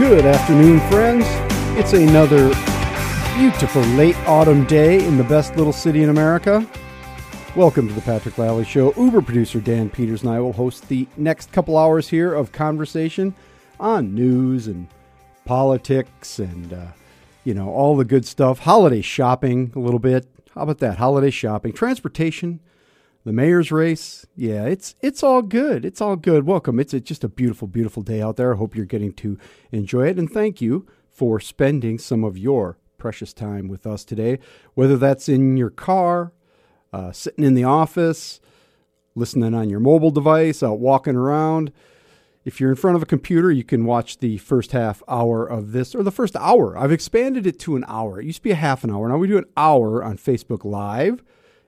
Good afternoon, friends. It's another beautiful late autumn day in the best little city in America. Welcome to the Patrick Lally Show. Uber producer Dan Peters and I will host the next couple hours here of conversation on news and politics and, uh, you know, all the good stuff. Holiday shopping a little bit. How about that? Holiday shopping, transportation, the mayor's race. Yeah, it's it's all good. It's all good. Welcome. It's a, just a beautiful, beautiful day out there. I hope you're getting to enjoy it, and thank you for spending some of your precious time with us today. Whether that's in your car, uh, sitting in the office, listening on your mobile device, out walking around. If you're in front of a computer, you can watch the first half hour of this, or the first hour. I've expanded it to an hour. It used to be a half an hour. Now we do an hour on Facebook Live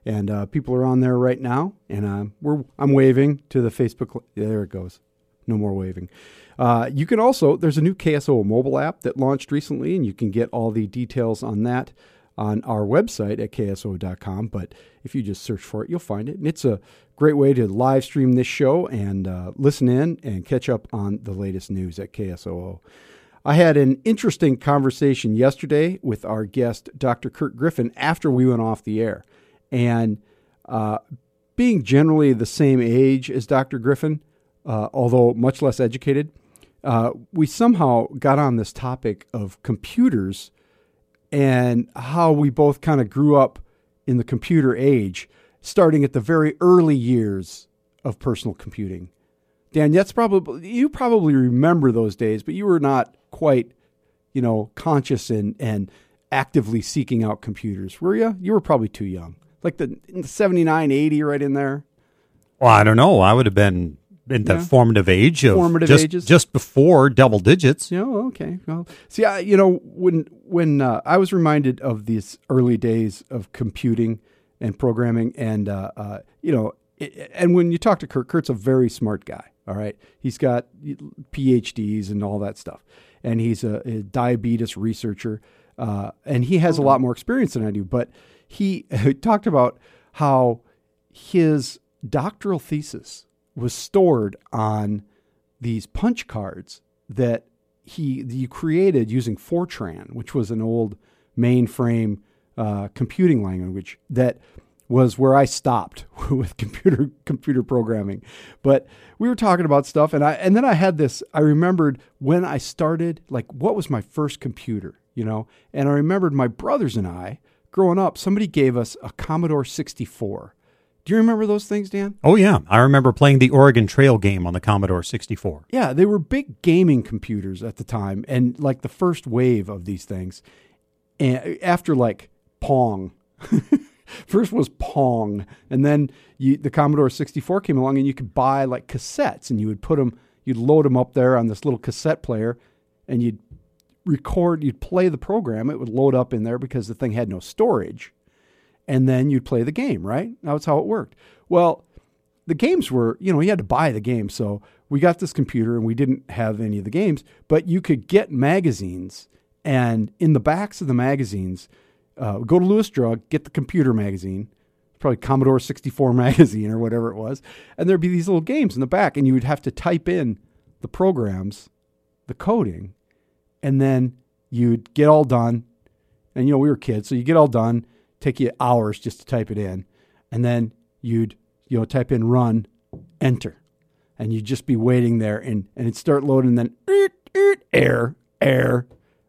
and uh, people are on there right now, and uh, we're I'm waving to the Facebook. There it goes. No more waving. Uh, you can also there's a new KSO mobile app that launched recently, and you can get all the details on that on our website at ksoo.com. But if you just search for it, you'll find it, and it's a great way to live stream this show and uh, listen in and catch up on the latest news at KSOO. I had an interesting conversation yesterday with our guest, Dr. Kurt Griffin, after we went off the air. And uh, being generally the same age as Dr. Griffin, uh, although much less educated, uh, we somehow got on this topic of computers and how we both kind of grew up in the computer age, starting at the very early years of personal computing. Dan, that's probably you probably remember those days, but you were not quite, you know, conscious and and actively seeking out computers, were you? You were probably too young like the, the 79, 80 right in there? Well, I don't know. I would have been in the yeah. formative age of formative just, ages, just before double digits. Yeah, oh, okay. Well, see, I, you know, when when uh, I was reminded of these early days of computing and programming, and uh, uh, you know, it, and when you talk to Kurt, Kurt's a very smart guy. All right, he's got PhDs and all that stuff, and he's a, a diabetes researcher, uh, and he has a lot more experience than I do, but he talked about how his doctoral thesis was stored on these punch cards that he you created using Fortran, which was an old mainframe uh, computing language that was where I stopped with computer computer programming. But we were talking about stuff, and I and then I had this. I remembered when I started, like what was my first computer, you know, and I remembered my brothers and I growing up, somebody gave us a Commodore 64. Do you remember those things, Dan? Oh, yeah. I remember playing the Oregon Trail game on the Commodore 64. Yeah, they were big gaming computers at the time and like the first wave of these things. And after like Pong. first was Pong. And then you, the Commodore 64 came along and you could buy like cassettes and you would put them, you'd load them up there on this little cassette player and you'd record, you'd play the program, it would load up in there because the thing had no storage. And then you'd play the game, right? That's how it worked. Well, the games were, you know, you had to buy the game. So we got this computer and we didn't have any of the games, but you could get magazines. And in the backs of the magazines, uh, go to Lewis Drug, get the computer magazine, probably Commodore 64 magazine or whatever it was. And there'd be these little games in the back, and you would have to type in the programs, the coding, and then you'd get all done. And you know, we were kids, so you get all done, take you hours just to type it in, and then you'd you know type in run, enter, and you'd just be waiting there, and and it'd start loading, and then error, error.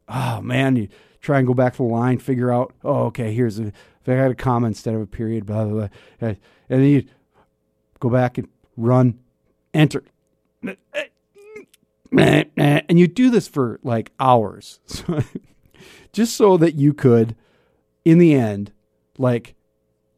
Oh man, you try and go back to the line, figure out, oh okay, here's a if I had a comma instead of a period, blah blah blah, and then you go back and run, enter and you do this for like hours. Just so that you could in the end like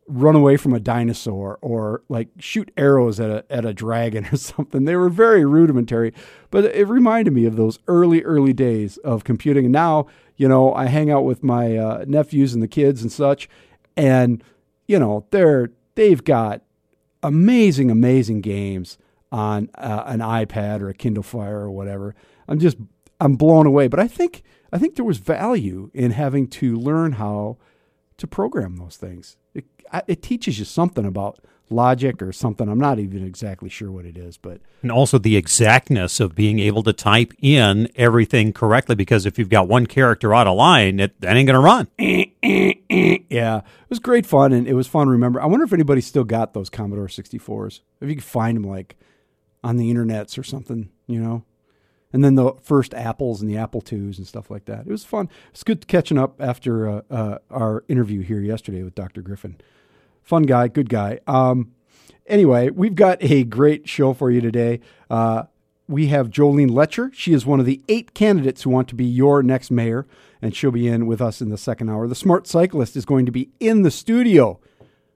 run away from a dinosaur or like shoot arrows at a at a dragon or something. They were very rudimentary but it reminded me of those early early days of computing. And now you know i hang out with my uh, nephews and the kids and such and you know they're they've got amazing amazing games on uh, an iPad or a Kindle Fire or whatever. I'm just I'm blown away. But I think I think there was value in having to learn how to program those things. It, it teaches you something about logic or something. I'm not even exactly sure what it is, but and also the exactness of being able to type in everything correctly. Because if you've got one character out of line, it that ain't gonna run. yeah, it was great fun, and it was fun. Remember, I wonder if anybody still got those Commodore 64s. If you could find them like on the internets or something, you know. And then the first apples and the Apple IIs and stuff like that. It was fun. It's good catching up after uh, uh, our interview here yesterday with Dr. Griffin fun guy, good guy. Um, anyway, we've got a great show for you today. Uh, we have Jolene Loetscher. She is one of the eight candidates who want to be your next mayor, and she'll be in with us in the second hour. The Smart Cyclist is going to be in the studio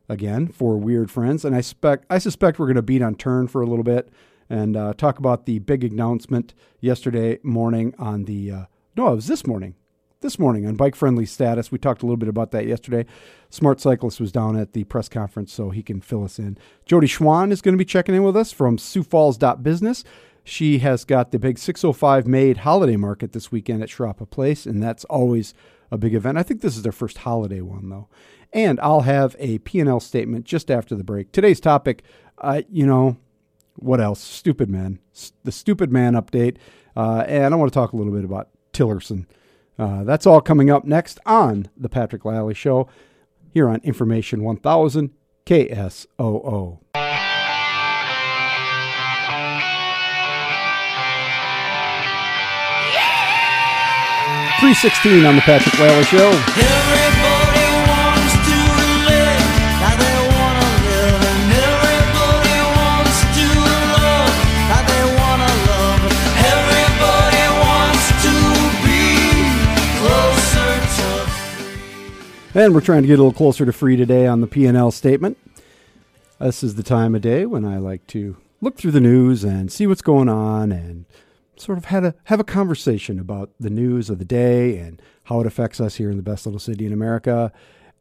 again for Weird Friends, and I suspect I suspect we're going to beat on turn for a little bit and uh, talk about the big announcement yesterday morning on the. Uh, no, it was this morning this morning on bike friendly status. We talked a little bit about that yesterday. Smart Cyclist was down at the press conference, so he can fill us in. Jody Schwan is going to be checking in with us from Sioux Falls Business. She has got the big 605 made holiday market this weekend at Cherapa Place, and that's always a big event. I think this is their first holiday one, though. And I'll have a P&L statement just after the break. Today's topic, uh, you know, what else? Stupid man. The stupid man update. Uh, and I want to talk a little bit about Tillerson. Uh, that's all coming up next on The Patrick Lally Show here on Information 1000 KSOO. 316 on The Patrick Lally Show. And we're trying to get a little closer to free today on the P&L statement. This is the time of day when I like to look through the news and see what's going on and sort of had a, have a conversation about the news of the day and how it affects us here in the best little city in America.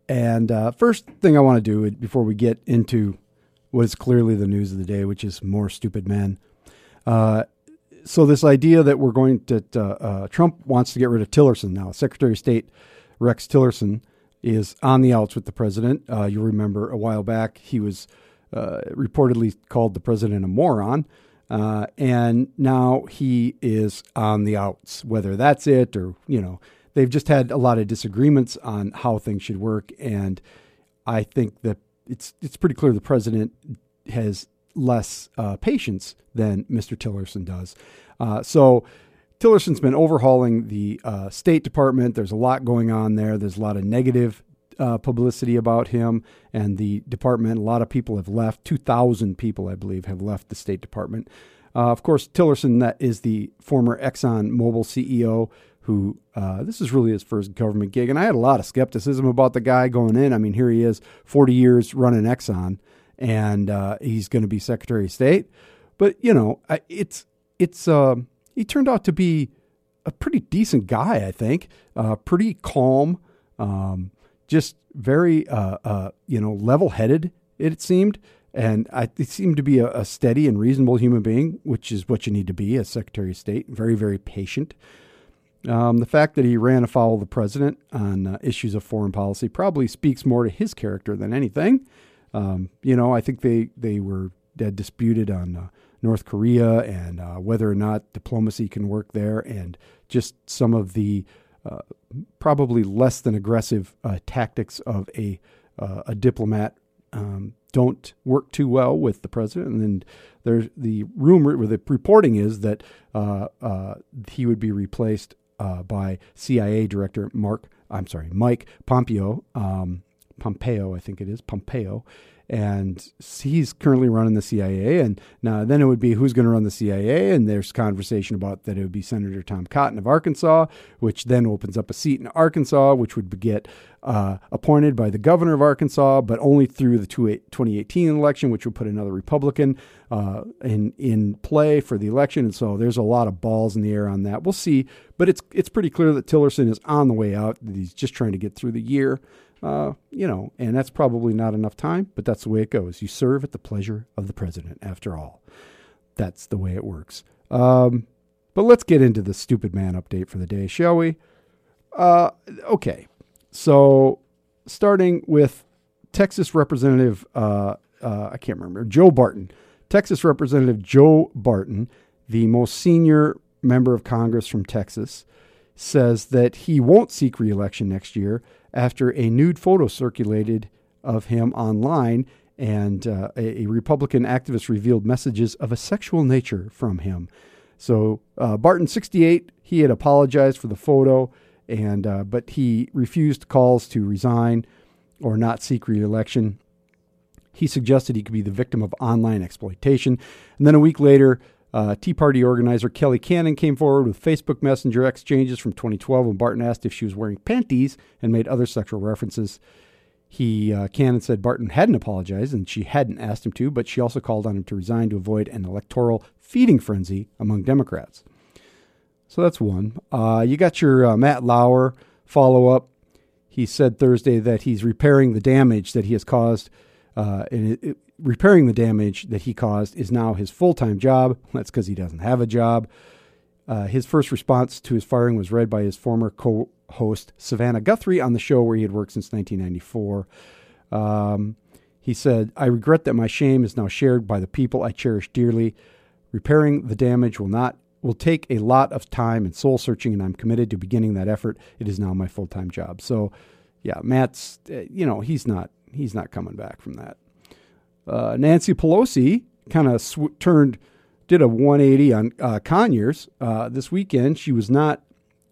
And uh, first thing I want to do before we get into what is clearly the news of the day, which is more stupid men. Uh, so this idea that we're going to uh, uh Trump wants to get rid of Tillerson now, Secretary of State Rex Tillerson is on the outs with the president. Uh, you remember a while back he was uh, reportedly called the president a moron, uh, and now he is on the outs. Whether that's it or you know they've just had a lot of disagreements on how things should work, and I think that it's it's pretty clear the president has less uh, patience than Mr. Tillerson does. Uh, so Tillerson's been overhauling the uh, State Department. There's a lot going on there. There's a lot of negative uh, publicity about him and the department. A lot of people have left. 2,000 people, I believe, have left the State Department. Uh, of course, Tillerson that is the former Exxon Mobil CEO who uh, this is really his first government gig. And I had a lot of skepticism about the guy going in. I mean, here he is, 40 years running Exxon, and uh, he's going to be Secretary of State. But, you know, it's, it's, um, he turned out to be a pretty decent guy, I think. Uh, pretty calm, um, just very uh, uh, you know level headed. It seemed, and I, it seemed to be a, a, steady and reasonable human being, which is what you need to be as Secretary of State. Very very patient. Um, the fact that he ran afoul of the president on uh, issues of foreign policy probably speaks more to his character than anything. Um, you know, I think they they were dead disputed on uh, North Korea and uh, whether or not diplomacy can work there, and just some of the uh, probably less than aggressive uh, tactics of a uh, a diplomat um, don't work too well with the president. And then there's the rumor, or the reporting is that uh, uh, he would be replaced by CIA Director Mark. I'm sorry, Mike Pompeo. Um, Pompeo, I think it is Pompeo, and he's currently running the CIA. And now then it would be who's going to run the CIA, and there's conversation about that it would be Senator Tom Cotton of Arkansas, which then opens up a seat in Arkansas, which would get uh, appointed by the governor of Arkansas, but only through the 2018 election, which would put another Republican uh, in in play for the election. And so there's a lot of balls in the air on that. We'll see, but it's it's pretty clear that Tillerson is on the way out. That he's just trying to get through the year. Uh, you know, and that's probably not enough time, but that's the way it goes. You serve at the pleasure of the president, after all. That's the way it works. Um, but let's get into the stupid man update for the day, shall we? Uh, okay. So, starting with Texas Representative, uh, uh, I can't remember, Joe Barton. Texas Representative Joe Barton, the most senior member of Congress from Texas, says that he won't seek reelection next year after a nude photo circulated of him online and uh, a, a, Republican activist revealed messages of a sexual nature from him. So uh, Barton, 68, he had apologized for the photo, and uh, but he refused calls to resign or not seek reelection. He suggested he could be the victim of online exploitation, and then a week later. Uh, Tea Party organizer Kelly Cannon came forward with Facebook Messenger exchanges from 2012 when Barton asked if she was wearing panties and made other sexual references. He uh, Cannon said Barton hadn't apologized and she hadn't asked him to, but she also called on him to resign to avoid an electoral feeding frenzy among Democrats. So that's one. Uh, you got your uh, Matt Lauer follow up. He said Thursday that he's repairing the damage that he has caused, uh, repairing the damage that he caused is now his full time job. That's because he doesn't have a job. Uh, his first response to his firing was read by his former co host Savannah Guthrie on the show where he had worked since 1994. Um, he said, I regret that my shame is now shared by the people I cherish dearly. Repairing the damage will not will take a lot of time and soul searching, and I'm committed to beginning that effort. It is now my full time job. So, yeah, Matt's, uh, you know, he's not he's not coming back from that. Uh, Nancy Pelosi kind of sw- turned, did a 180 on uh, Conyers uh, this weekend. She was not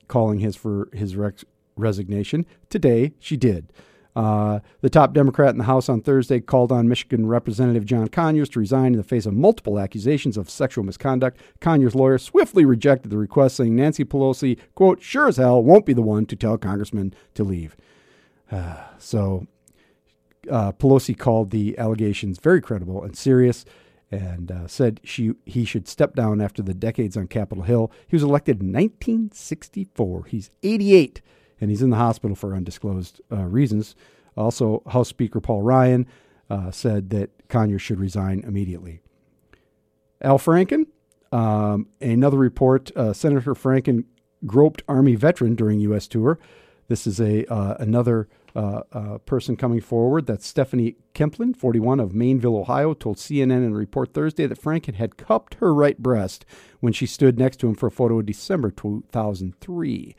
calling his for his rex- resignation. Today, she did. Uh, the top Democrat in the House on Thursday called on Michigan Representative John Conyers to resign in the face of multiple accusations of sexual misconduct. Conyers' lawyer swiftly rejected the request, saying Nancy Pelosi, quote, sure as hell won't be the one to tell Congressman to leave. Uh, so uh, Pelosi called the allegations very credible and serious and uh, said she he should step down after the decades on Capitol Hill. He was elected in 1964. He's 88, and he's in the hospital for undisclosed uh, reasons. Also, House Speaker Paul Ryan uh, said that Conyers should resign immediately. Al Franken, um, another report. Uh, Senator Franken groped Army veteran during U.S. tour. This is a uh, another uh, uh, person coming forward. That's Stephanie Kemplin, 41 of Maineville, Ohio, told CNN in a report Thursday that Franken had cupped her right breast when she stood next to him for a photo in December 2003.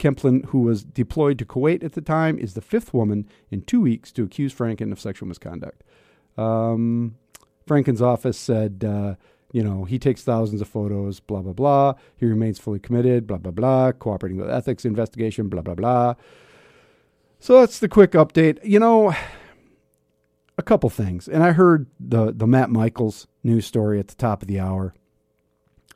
Kemplin, who was deployed to Kuwait at the time, is the fifth woman in two weeks to accuse Franken of sexual misconduct. Um, Franken's office said, uh, you know, he takes thousands of photos, blah, blah, blah. He remains fully committed, blah, blah, blah, cooperating with ethics investigation, blah, blah, blah. So that's the quick update. You know, a couple things. And I heard the, the Matt Michels news story at the top of the hour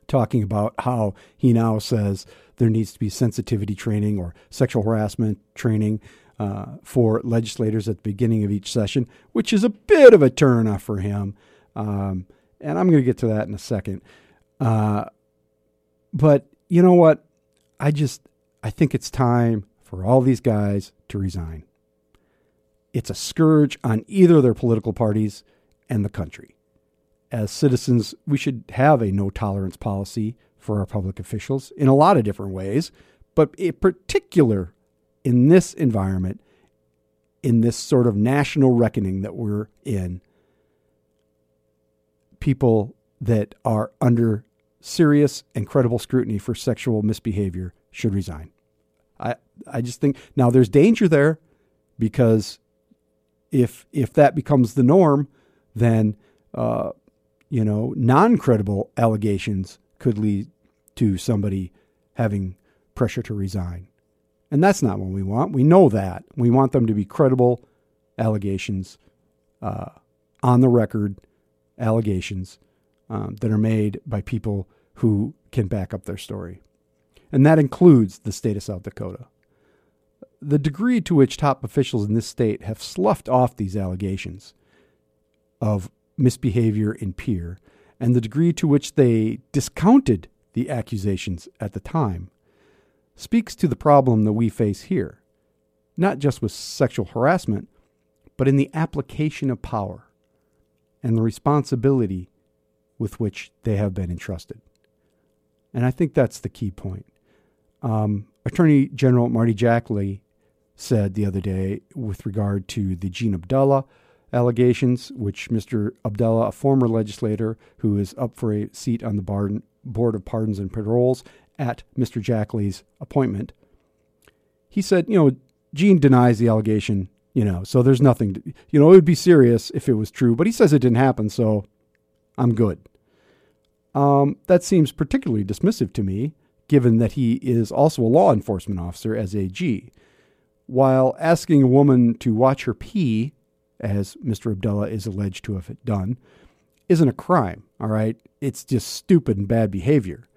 talking about how he now says there needs to be sensitivity training or sexual harassment training uh, for legislators at the beginning of each session, which is a bit of a turnoff for him. Um, and I'm going to get to that in a second. Uh, but you know what? I just I think it's time for all these guys to resign. It's a scourge on either their political parties and the country. As citizens, we should have a no tolerance policy for our public officials in a lot of different ways, but in particular in this environment, in this sort of national reckoning that we're in, people that are under serious and credible scrutiny for sexual misbehavior should resign. I just think now there's danger there because if if that becomes the norm, then uh, you know non credible allegations could lead to somebody having pressure to resign, and that's not what we want. We know that we want them to be credible allegations, uh, on the record allegations um, that are made by people who can back up their story and that includes the state of South Dakota. The degree to which top officials in this state have sloughed off these allegations of misbehavior in Pierre and the degree to which they discounted the accusations at the time, speaks to the problem that we face here, not just with sexual harassment, but in the application of power and the responsibility with which they have been entrusted. And I think that's the key point. Um, Attorney General Marty Jackley said the other day with regard to the Gene Abdallah allegations, which Mr. Abdallah, a former legislator who is up for a seat on the Board of Pardons and Paroles at Mr. Jackley's appointment, he said, you know, Gene denies the allegation, you know, so there's nothing, to, you know, it would be serious if it was true, but he says it didn't happen, so I'm good. Um, that seems particularly dismissive to me, given that he is also a law enforcement officer as AG. While asking a woman to watch her pee, as Mr. Abdallah is alleged to have done, isn't a crime, all right? It's just stupid and bad behavior.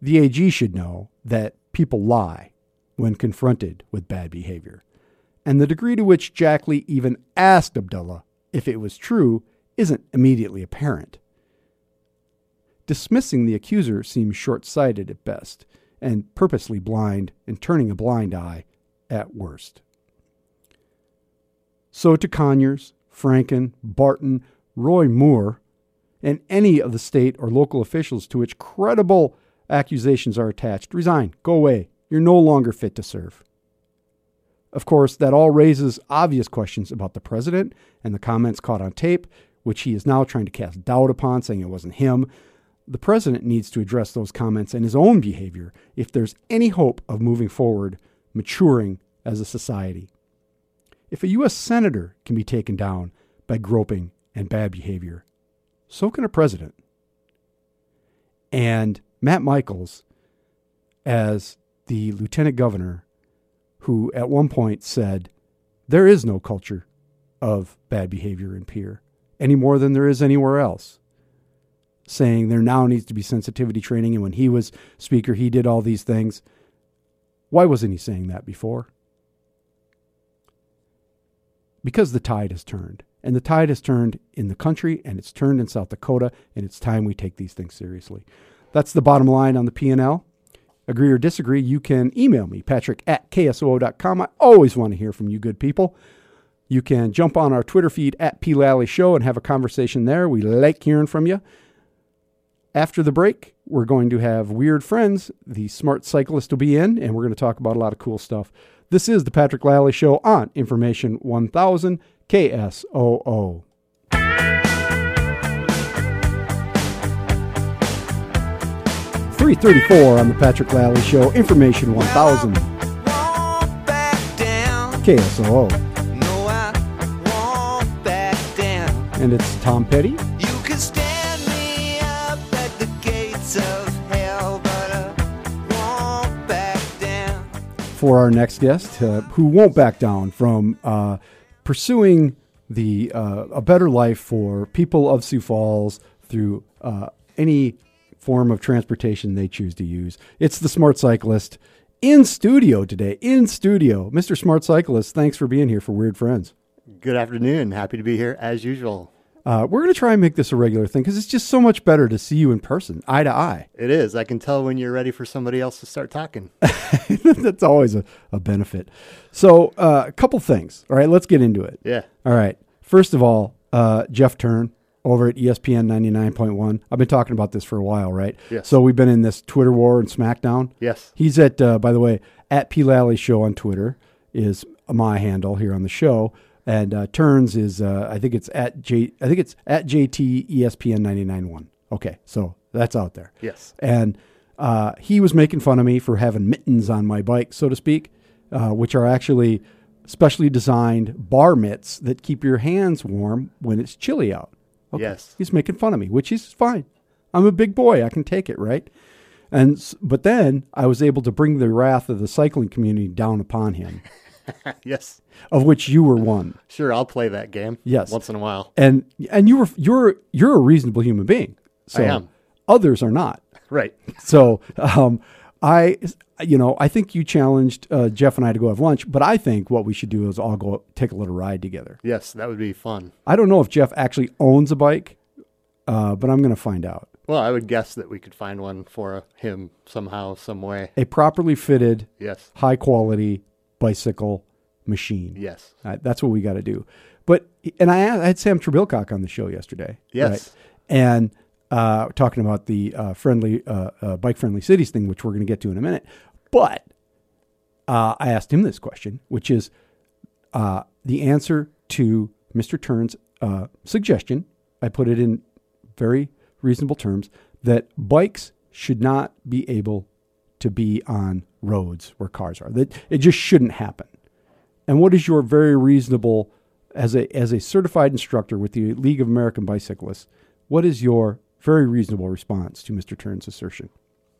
The AG should know that people lie when confronted with bad behavior. And the degree to which Jackley even asked Abdallah if it was true isn't immediately apparent. Dismissing the accuser seems short sighted at best, and purposely blind and turning a blind eye at worst. So to Conyers, Franken, Barton, Roy Moore, and any of the state or local officials to which credible accusations are attached, resign, go away. You're no longer fit to serve. Of course, that all raises obvious questions about the president and the comments caught on tape, which he is now trying to cast doubt upon, saying it wasn't him. The president needs to address those comments and his own behavior if there's any hope of moving forward, maturing as a society. If a U.S. senator can be taken down by groping and bad behavior, so can a president. And Matt Michels, as the lieutenant governor, who at one point said, There is no culture of bad behavior in Pierre any more than there is anywhere else. Saying there now needs to be sensitivity training, and when he was speaker, he did all these things. Why wasn't he saying that before? Because the tide has turned. And the tide has turned in the country and it's turned in South Dakota, and it's time we take these things seriously. That's the bottom line on the P&L. Agree or disagree, you can email me, patrick at ksoo.com. I always want to hear from you good people. You can jump on our Twitter feed at P. Lally Show and have a conversation there. We like hearing from you. After the break, we're going to have Weird Friends. The smart cyclist will be in, and we're going to talk about a lot of cool stuff. This is the Patrick Lally Show on Information 1000 KSOO. 334 on the Patrick Lally Show, Information 1000. KSOO. And it's Tom Petty. For our next guest, uh, who won't back down from uh, pursuing the uh, a better life for people of Sioux Falls through uh, any form of transportation they choose to use. It's the Smart Cyclist in studio today. In studio, Mr. Smart Cyclist. Thanks for being here for Weird Friends. Good afternoon. Happy to be here as usual. Uh, we're going to try and make this a regular thing because it's just so much better to see you in person, eye to eye. It is. I can tell when you're ready for somebody else to start talking. That's always a, a benefit. So, uh, a couple things. All right, let's get into it. Yeah. All right. First of all, uh, Jeff Turn, over at ESPN 99.1. I've been talking about this for a while, right? Yes. So we've been in this Twitter war and SmackDown. Yes. He's at, uh, by the way, at P. Lally Show on Twitter is my handle here on the show. And uh, Turns is, uh, I think it's at J, I think it's at JT ESPN 99.1. Okay. So that's out there. Yes. And uh, he was making fun of me for having mittens on my bike, so to speak, uh, which are actually specially designed bar mitts that keep your hands warm when it's chilly out. Okay. Yes. He's making fun of me, which is fine. I'm a big boy. I can take it, right? And but then I was able to bring the wrath of the cycling community down upon him. yes. Of which you were one. Sure, I'll play that game. Yes. Once in a while. And and you were you're you're a reasonable human being. So I am. Others are not. Right. So um, I you know I think you challenged uh, Jeff and I to go have lunch, but I think what we should do is all go take a little ride together. Yes, that would be fun. I don't know if Jeff actually owns a bike, uh, but I'm going to find out. Well, I would guess that we could find one for him somehow, some way. A properly fitted, Yes. high quality bicycle machine. Yes. Uh, that's what we got to do. But and I, I had Sam Trebilcock on the show yesterday. Yes. and uh, talking about the uh, friendly uh, uh, bike friendly cities thing, which we're going to get to in a minute. But uh, I asked him this question, which is uh, the answer to Mr. Turn's uh, suggestion. I put it in very reasonable terms that bikes should not be able to be on roads where cars are. That it just shouldn't happen. And what is your very reasonable as a as a certified instructor with the League of American Bicyclists? What is your very reasonable response to Mr. Turn's assertion?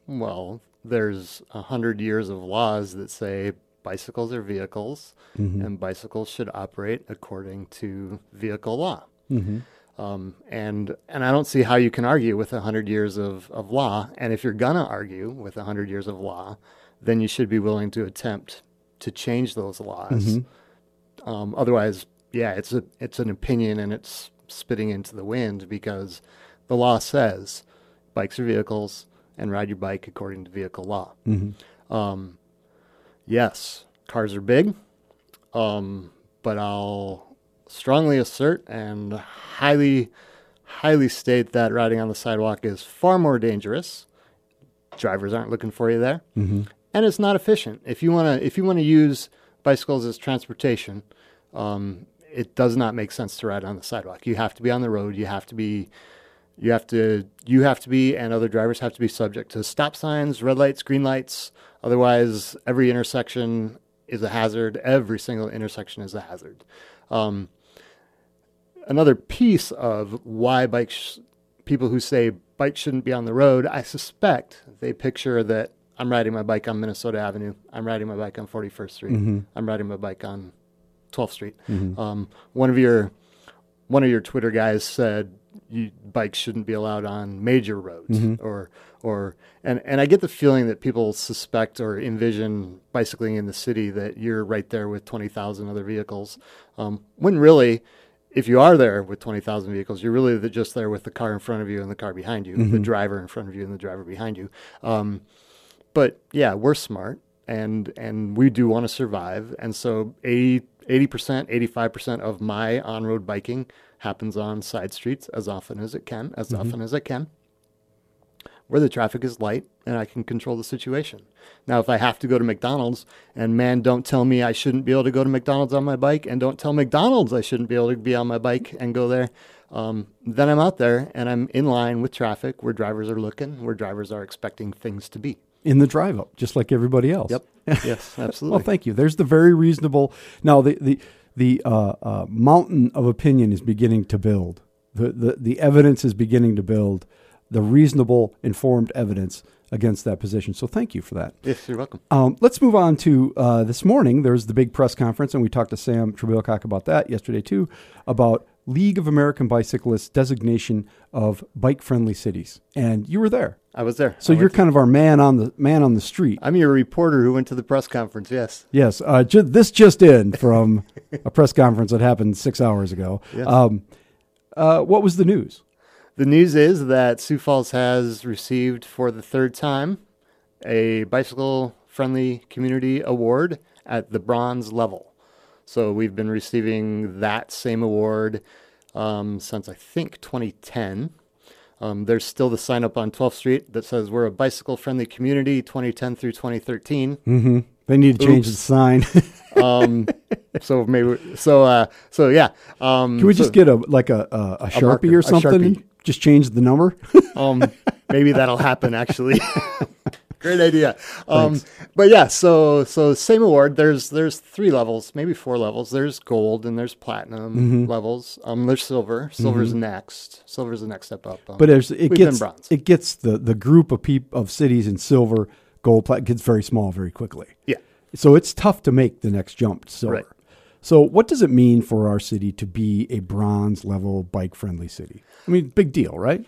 Well, there's a hundred years of laws that say bicycles are vehicles, and bicycles should operate according to vehicle law. Um, and and I don't see how you can argue with a hundred years of, of law. And if you're gonna argue with a hundred years of law, then you should be willing to attempt to change those laws. Um, otherwise, yeah, it's a it's an opinion and it's spitting into the wind because the law says bikes are vehicles and ride your bike according to vehicle law. Um, yes, cars are big, um, but I'll strongly assert and highly, highly state that riding on the sidewalk is far more dangerous. Drivers aren't looking for you there, and it's not efficient. If you want to, if you want to use bicycles as transportation, um, it does not make sense to ride on the sidewalk. You have to be on the road. You have to be you have to you have to be and other drivers have to be subject to stop signs red lights green lights otherwise every intersection is a hazard every single intersection is a hazard um, another piece of why bikes people who say bikes shouldn't be on the road i suspect they picture that i'm riding my bike on minnesota avenue. I'm riding my bike on 41st street. I'm riding my bike on 12th street. Um, one of your one of your Twitter guys said you, bikes shouldn't be allowed on major roads, or or and and I get the feeling that people suspect or envision bicycling in the city that you're right there with twenty thousand other vehicles, um, when really. If you are there with 20,000 vehicles, you're really just there with the car in front of you and the car behind you, the driver in front of you and the driver behind you. Um, but yeah, we're smart and and we do want to survive. And so 80 percent, eighty five percent of my on road biking happens on side streets as often as it can, as often as I can, where the traffic is light and I can control the situation. Now, if I have to go to McDonald's and man, don't tell me I shouldn't be able to go to McDonald's on my bike, and don't tell McDonald's I shouldn't be able to be on my bike and go there. Um, then I'm out there and I'm in line with traffic where drivers are looking, where drivers are expecting things to be. In the drive up, just like everybody else. Yep. yes, absolutely. Well, thank you. There's the very reasonable. Now, the the the uh, uh, mountain of opinion is beginning to build. The, the the evidence is beginning to build. The reasonable, informed evidence against that position. So, thank you for that. yes, you're welcome. Um, let's move on to uh, this morning. There's the big press conference, and we talked to Sam Trebilcock about that yesterday too, about League of American Bicyclists designation of bike-friendly cities, and you were there. I was there. So I you're kind of our man on the man on the street. I'm your reporter who went to the press conference. Yes. Yes, uh, ju- this just in from a press conference that happened six hours ago. Yes. Um, uh, what was the news? The news is that Sioux Falls has received for the third time a bicycle friendly community award at the bronze level. So we've been receiving that same award um, since I think 2010. Um, there's still the sign up on 12th Street that says we're a bicycle friendly community 2010 through 2013. Mm-hmm. They need to change the sign. Um, so maybe so uh, so yeah. Um, Can we so- just get a like a a, a sharpie marker, or something? Sharpie. Just change the number. Um, maybe that'll happen actually. Great idea. Um, but yeah, so so same award. There's there's three levels, maybe four levels. There's gold and there's platinum Mm-hmm. levels. Um, there's silver. Silver's next. Silver's the next step up. Um, But there's, it gets bronze. it gets the the group of peop, of cities in silver, gold, plat gets very small very quickly. yeah. So it's tough to make the next jump to silver. Right. So what does it mean for our city to be a bronze level bike friendly city? I mean, big deal, right?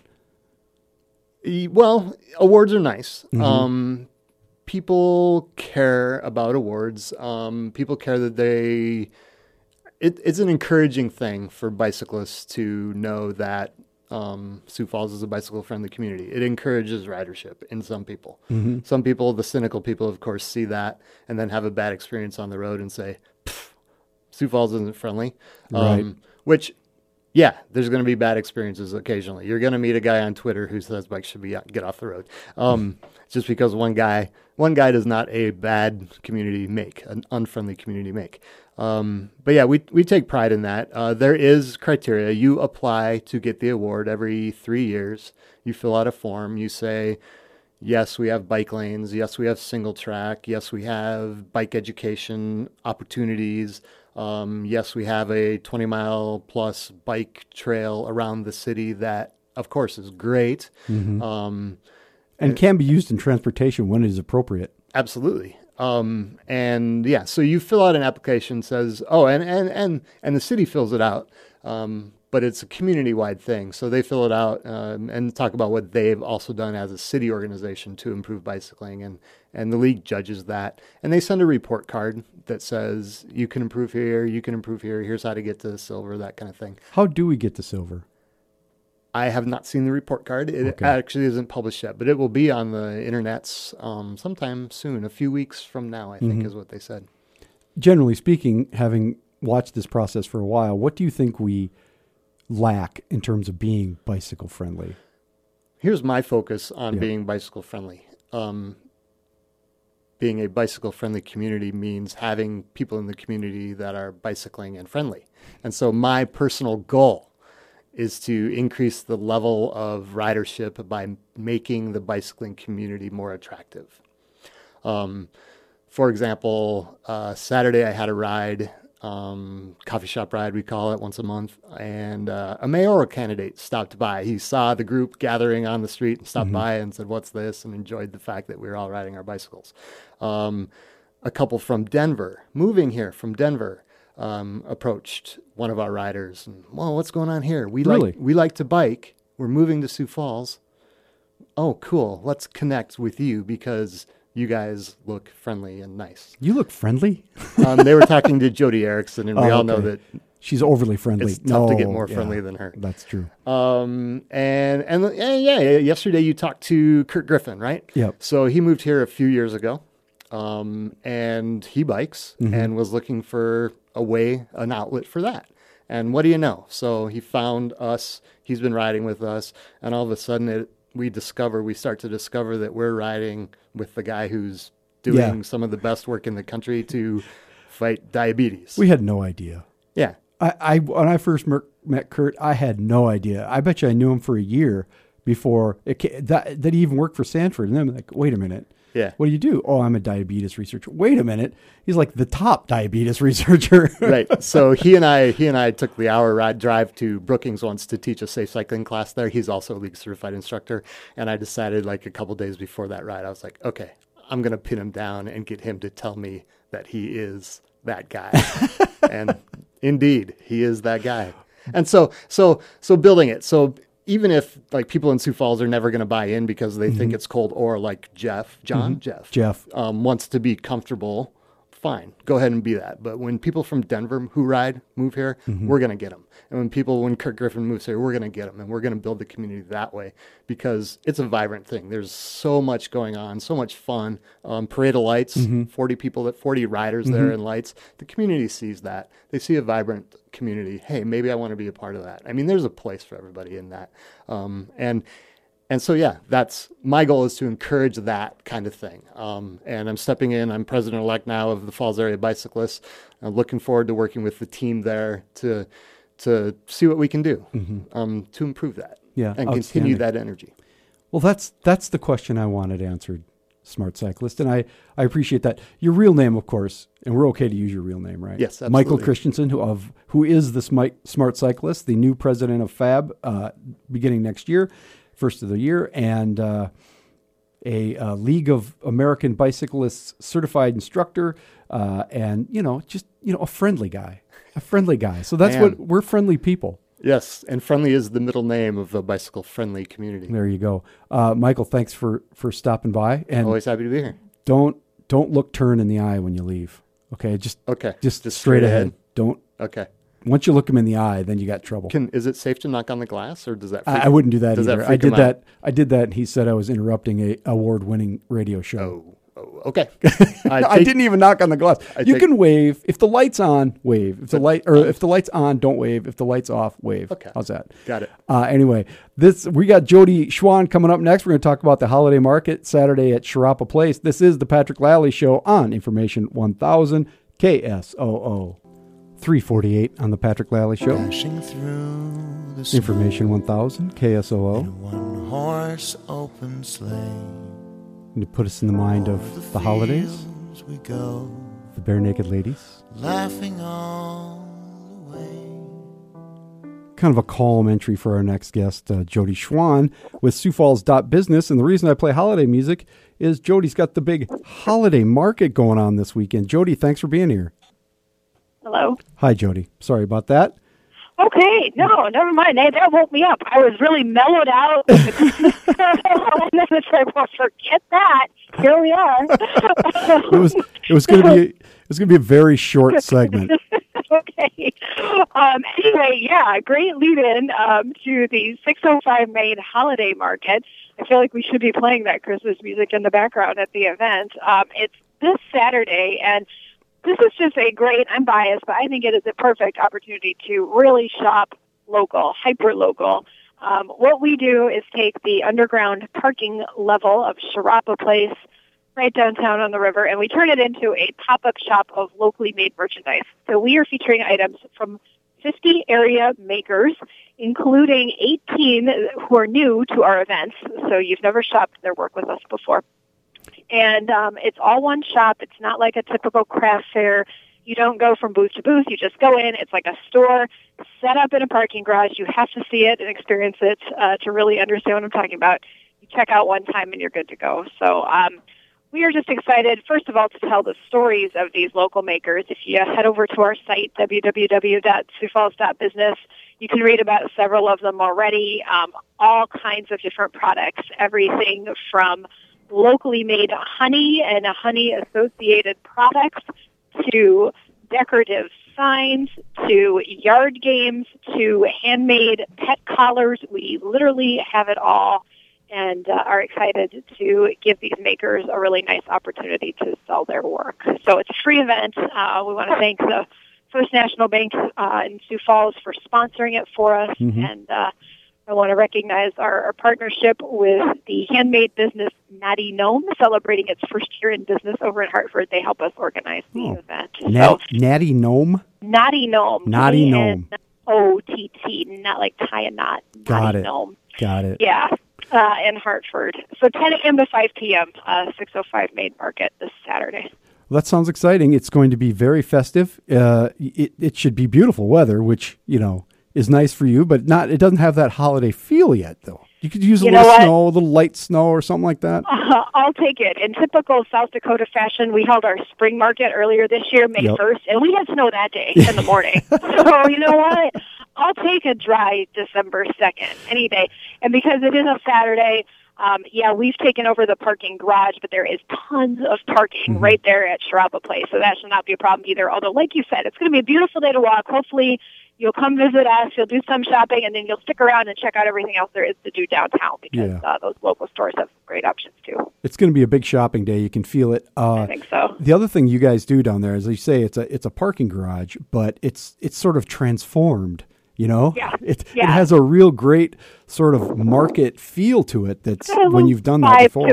E- Well, awards are nice. Mm-hmm. Um, people care about awards. Um, people care that they. It, it's an encouraging thing for bicyclists to know that um, Sioux Falls is a bicycle friendly community. It encourages ridership in some people. Mm-hmm. Some people, the cynical people, of course, see that and then have a bad experience on the road and say, Sioux Falls isn't friendly. Right. Um, which yeah, there's going to be bad experiences occasionally. You're going to meet a guy on Twitter who says bikes should be get off the road. Um, just because one guy one guy does not a bad community make, an unfriendly community make. Um, but yeah, we we take pride in that. Uh, there is criteria. You apply to get the award every three years. You fill out a form. You say, yes, we have bike lanes. Yes, we have single track. Yes, we have bike education opportunities. Um, yes, we have a 20 mile plus bike trail around the city that, of course, is great. Mm-hmm. Um, and can be used in transportation when it is appropriate. Absolutely. Um, and yeah, so you fill out an application says, oh, and, and, and, and the city fills it out. Um, but it's a community wide thing. So they fill it out um, and talk about what they've also done as a city organization to improve bicycling. And, and the league judges that. And they send a report card that says, you can improve here, you can improve here, here's how to get to silver, that kind of thing. How do we get to silver? I have not seen the report card. It Okay. actually isn't published yet, but it will be on the internets um, sometime soon, a few weeks from now, I think Mhm. is what they said. Generally speaking, having watched this process for a while, what do you think we lack in terms of being bicycle friendly? Here's my focus on Yeah. being bicycle friendly. Um, being a bicycle friendly community means having people in the community that are bicycling and friendly. And so my personal goal is to increase the level of ridership by making the bicycling community more attractive. Um, for example, uh, Saturday I had a ride, um, coffee shop ride, we call it once a month, and uh, a mayoral candidate stopped by. He saw the group gathering on the street and stopped by and said, What's this? and enjoyed the fact that we were all riding our bicycles. Um, a couple from Denver, moving here from Denver, um, approached one of our riders and, well, what's going on here? We Really? like we like to bike. We're moving to Sioux Falls. Oh, cool. Let's connect with you because you guys look friendly and nice. You look friendly. Um, they were talking to Jody Erickson, and we Oh, all know that She's overly friendly. it's tough to get No, more yeah, friendly than her. That's true. Um, and and yeah, yeah, yeah, yesterday you talked to Kurt Griffin, right? Yep. So he moved here a few years ago, um, and he bikes Mm-hmm. and was looking for a way, an outlet for that. And what do you know? So he found us. He's been riding with us, and all of a sudden, it, we discover, we start to discover that we're riding with the guy who's doing Yeah. some of the best work in the country to fight diabetes. We had no idea. yeah, I, I when I first met Kurt, I had no idea. I bet you I knew him for a year before it that that he even worked for Sanford. And then I'm like, wait a minute, yeah. what do you do? Oh, I'm a diabetes researcher. Wait a minute, he's like the top diabetes researcher. right. So he and I, he and I took the hour ride drive to Brookings once to teach a safe cycling class there. He's also a league certified instructor, and I decided like a couple days before that ride, I was like, okay, I'm gonna pin him down and get him to tell me that he is that guy. and indeed, he is that guy. And so, so, so building it. So even if like people in Sioux Falls are never going to buy in because they think it's cold, or like Jeff, John, Jeff, Jeff. um, wants to be comfortable, fine, go ahead and be that. But when people from Denver who ride move here, we're going to get them. And when people, when Kirk Griffin moves here, we're going to get them, and we're going to build the community that way because it's a vibrant thing. There's so much going on, so much fun. Um, parade of lights, forty people, that forty riders there in lights. The community sees that. They see a vibrant community. Hey, maybe I want to be a part of that. I mean, there's a place for everybody in that. Um, and and so, yeah, that's my goal is to encourage that kind of thing. Um, and I'm stepping in. I'm president elect now of the Falls Area Bicyclists. I'm looking forward to working with the team there to to see what we can do um, to improve that. Yeah, and continue that energy. Well, that's that's the question I wanted answered, smart cyclist, and I I appreciate that. Your real name, of course, and we're okay to use your real name, right? Yes, Michael absolutely. Christensen, who of who is the smart cyclist, the new president of FAB, uh, beginning next year, first of the year, and uh, a uh, League of American Bicyclists certified instructor, uh, and you know, just you know, a friendly guy, a friendly guy. So that's Man. what we're friendly people. Yes, and friendly is the middle name of the bicycle friendly community. There you go, uh, Michael. Thanks for for stopping by, and Always happy to be here. don't don't look turn in the eye when you leave. Okay, just Okay, just, just straight, straight ahead. ahead. Don't Okay. Once you look him in the eye, then you got trouble. Can is it safe to knock on the glass, or does that? I, I wouldn't do that does that either. I did him out? that. I did that. And he said I was interrupting a award winning radio show. Oh, oh, okay. I, didn't even knock on the glass. you take- can wave if the light's on. Wave if the light or if the light's on, don't wave. If the light's off, wave. Okay. how's that? Got it. Uh, anyway, this we got Jody Schwan coming up next. We're going to talk about the holiday market Saturday at Cherapa Place. This is the Patrick Lally Show on Information 1000 KSOO 348 on the Patrick Lally Show. Dashing through the snow Information 1000 KSOO. one horse open sleigh. And to put us in the mind of the holidays, we go, the Barenaked Ladies. laughing all the way. kind of a calm entry for our next guest, uh, Jody Schwan with Sioux Falls Dot Business. And the reason I play holiday music is Jody's got the big holiday market going on this weekend. Jody, thanks for being here. Hello. Hi, Jody. Sorry about that. Okay, no, never mind. Hey, that woke me up. I was really mellowed out. with the Christmas carol, and then it's like, well, forget that. Here we are. It was it was going to be it was going to be a very short segment. okay. Um, anyway, yeah, great lead-in um, to the 605 Main Holiday Market. I feel like we should be playing that Christmas music in the background at the event. Um, it's this Saturday, and this is just a great, I'm biased, but I think it is a perfect opportunity to really shop local, hyper local. Um, what we do is take the underground parking level of Cherapa Place right downtown on the river, and we turn it into a pop-up shop of locally made merchandise. So we are featuring items from 50 area makers, including 18 who are new to our events. So you've never shopped their work with us before and um, it's all one shop. It's not like a typical craft fair. You don't go from booth to booth. You just go in. It's like a store set up in a parking garage. You have to see it and experience it uh, to really understand what I'm talking about. You check out one time and you're good to go. So um, we are just excited, first of all, to tell the stories of these local makers. If you head over to our site, www.siouxfalls.business, you can read about several of them already. Um, all kinds of different products, everything from locally made honey and honey associated products to decorative signs to yard games to handmade pet collars. We literally have it all and uh, are excited to give these makers a really nice opportunity to sell their work. So it's a free event. Uh, we want to thank the First National Bank uh, in Sioux Falls for sponsoring it for us Mhm. and uh, I want to recognize our, our partnership with the handmade business Natty Gnome, celebrating its first year in business over in Hartford. They help us organize the Oh. event. Nat, so, Natty Gnome. Natty Gnome. Natty Gnome. O T T, not like tie a knot. Got Natty it. Gnome. Got it. Yeah, uh, in Hartford. So 10 a.m. to 5 p.m., uh, 605 Main Market this Saturday. Well, that sounds exciting. It's going to be very festive. Uh, it, it should be beautiful weather, which, you know, is nice for you, but not. It doesn't have that holiday feel yet, though. You could use a You little snow, a little light snow, or something like that. Uh, I'll take it. In typical South Dakota fashion, we held our spring market earlier this year, May Yep. 1st, and we had snow that day in the morning. so, you know what? I'll take a dry December 2nd any day. And because it is a Saturday, um, yeah, we've taken over the parking garage, but there is tons of parking right there at Cherapa Place, so that should not be a problem either. Although, like you said, it's going to be a beautiful day to walk. Hopefully, you'll come visit us, you'll do some shopping, and then you'll stick around and check out everything else there is to do downtown because Yeah. uh, those local stores have great options too. It's going to be a big shopping day. You can feel it. Uh, I think so. The other thing you guys do down there, as you say, it's a it's a parking garage, but it's it's sort of transformed. You know, Yeah. it it has a real great sort of market feel to it. That's when you've done that before.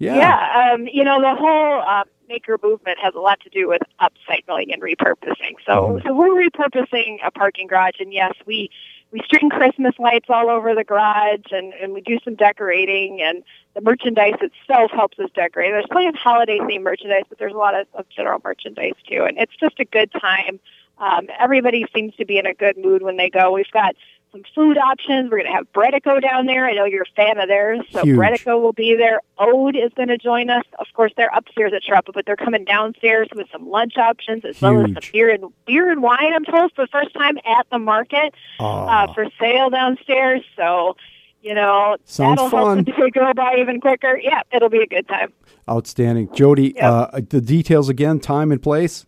Yeah. Yeah, um, you know the whole uh, maker movement has a lot to do with upcycling and repurposing. So, Mhm. so we're repurposing a parking garage, and yes, we we string Christmas lights all over the garage, and and we do some decorating, and the merchandise itself helps us decorate. There's plenty of holiday themed merchandise, but there's a lot of, of general merchandise too, and it's just a good time. Um, everybody seems to be in a good mood when they go. We've got some food options. We're going to have Breadico down there. I know you're a fan of theirs, so Huge. Breadico will be there. Ode is going to join us. Of course, they're upstairs at Cherapa, but they're coming downstairs with some lunch options as well as some beer and beer and wine. I'm told for the first time at the market uh, for sale downstairs. So. You know, Sounds that'll fun. help the go by even quicker. Yeah, it'll be a good time. Outstanding, Jody. Yeah. Uh, the details again, time and place.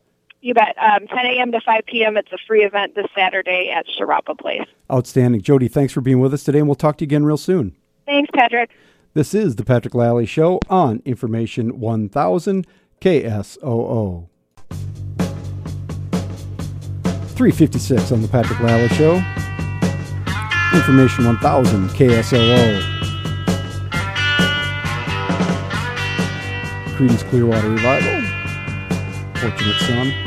You bet. Um, 10 a.m. to 5 p.m. It's a free event this Saturday at Cherapa Place. Outstanding, Jody. Thanks for being with us today, and we'll talk to you again real soon. Thanks, Patrick. This is the Patrick Lally Show on Information 1000 KSOO. 356 on the Patrick Lally Show. Information 1000 KSOO. Creedence Clearwater Revival. Fortunate Son.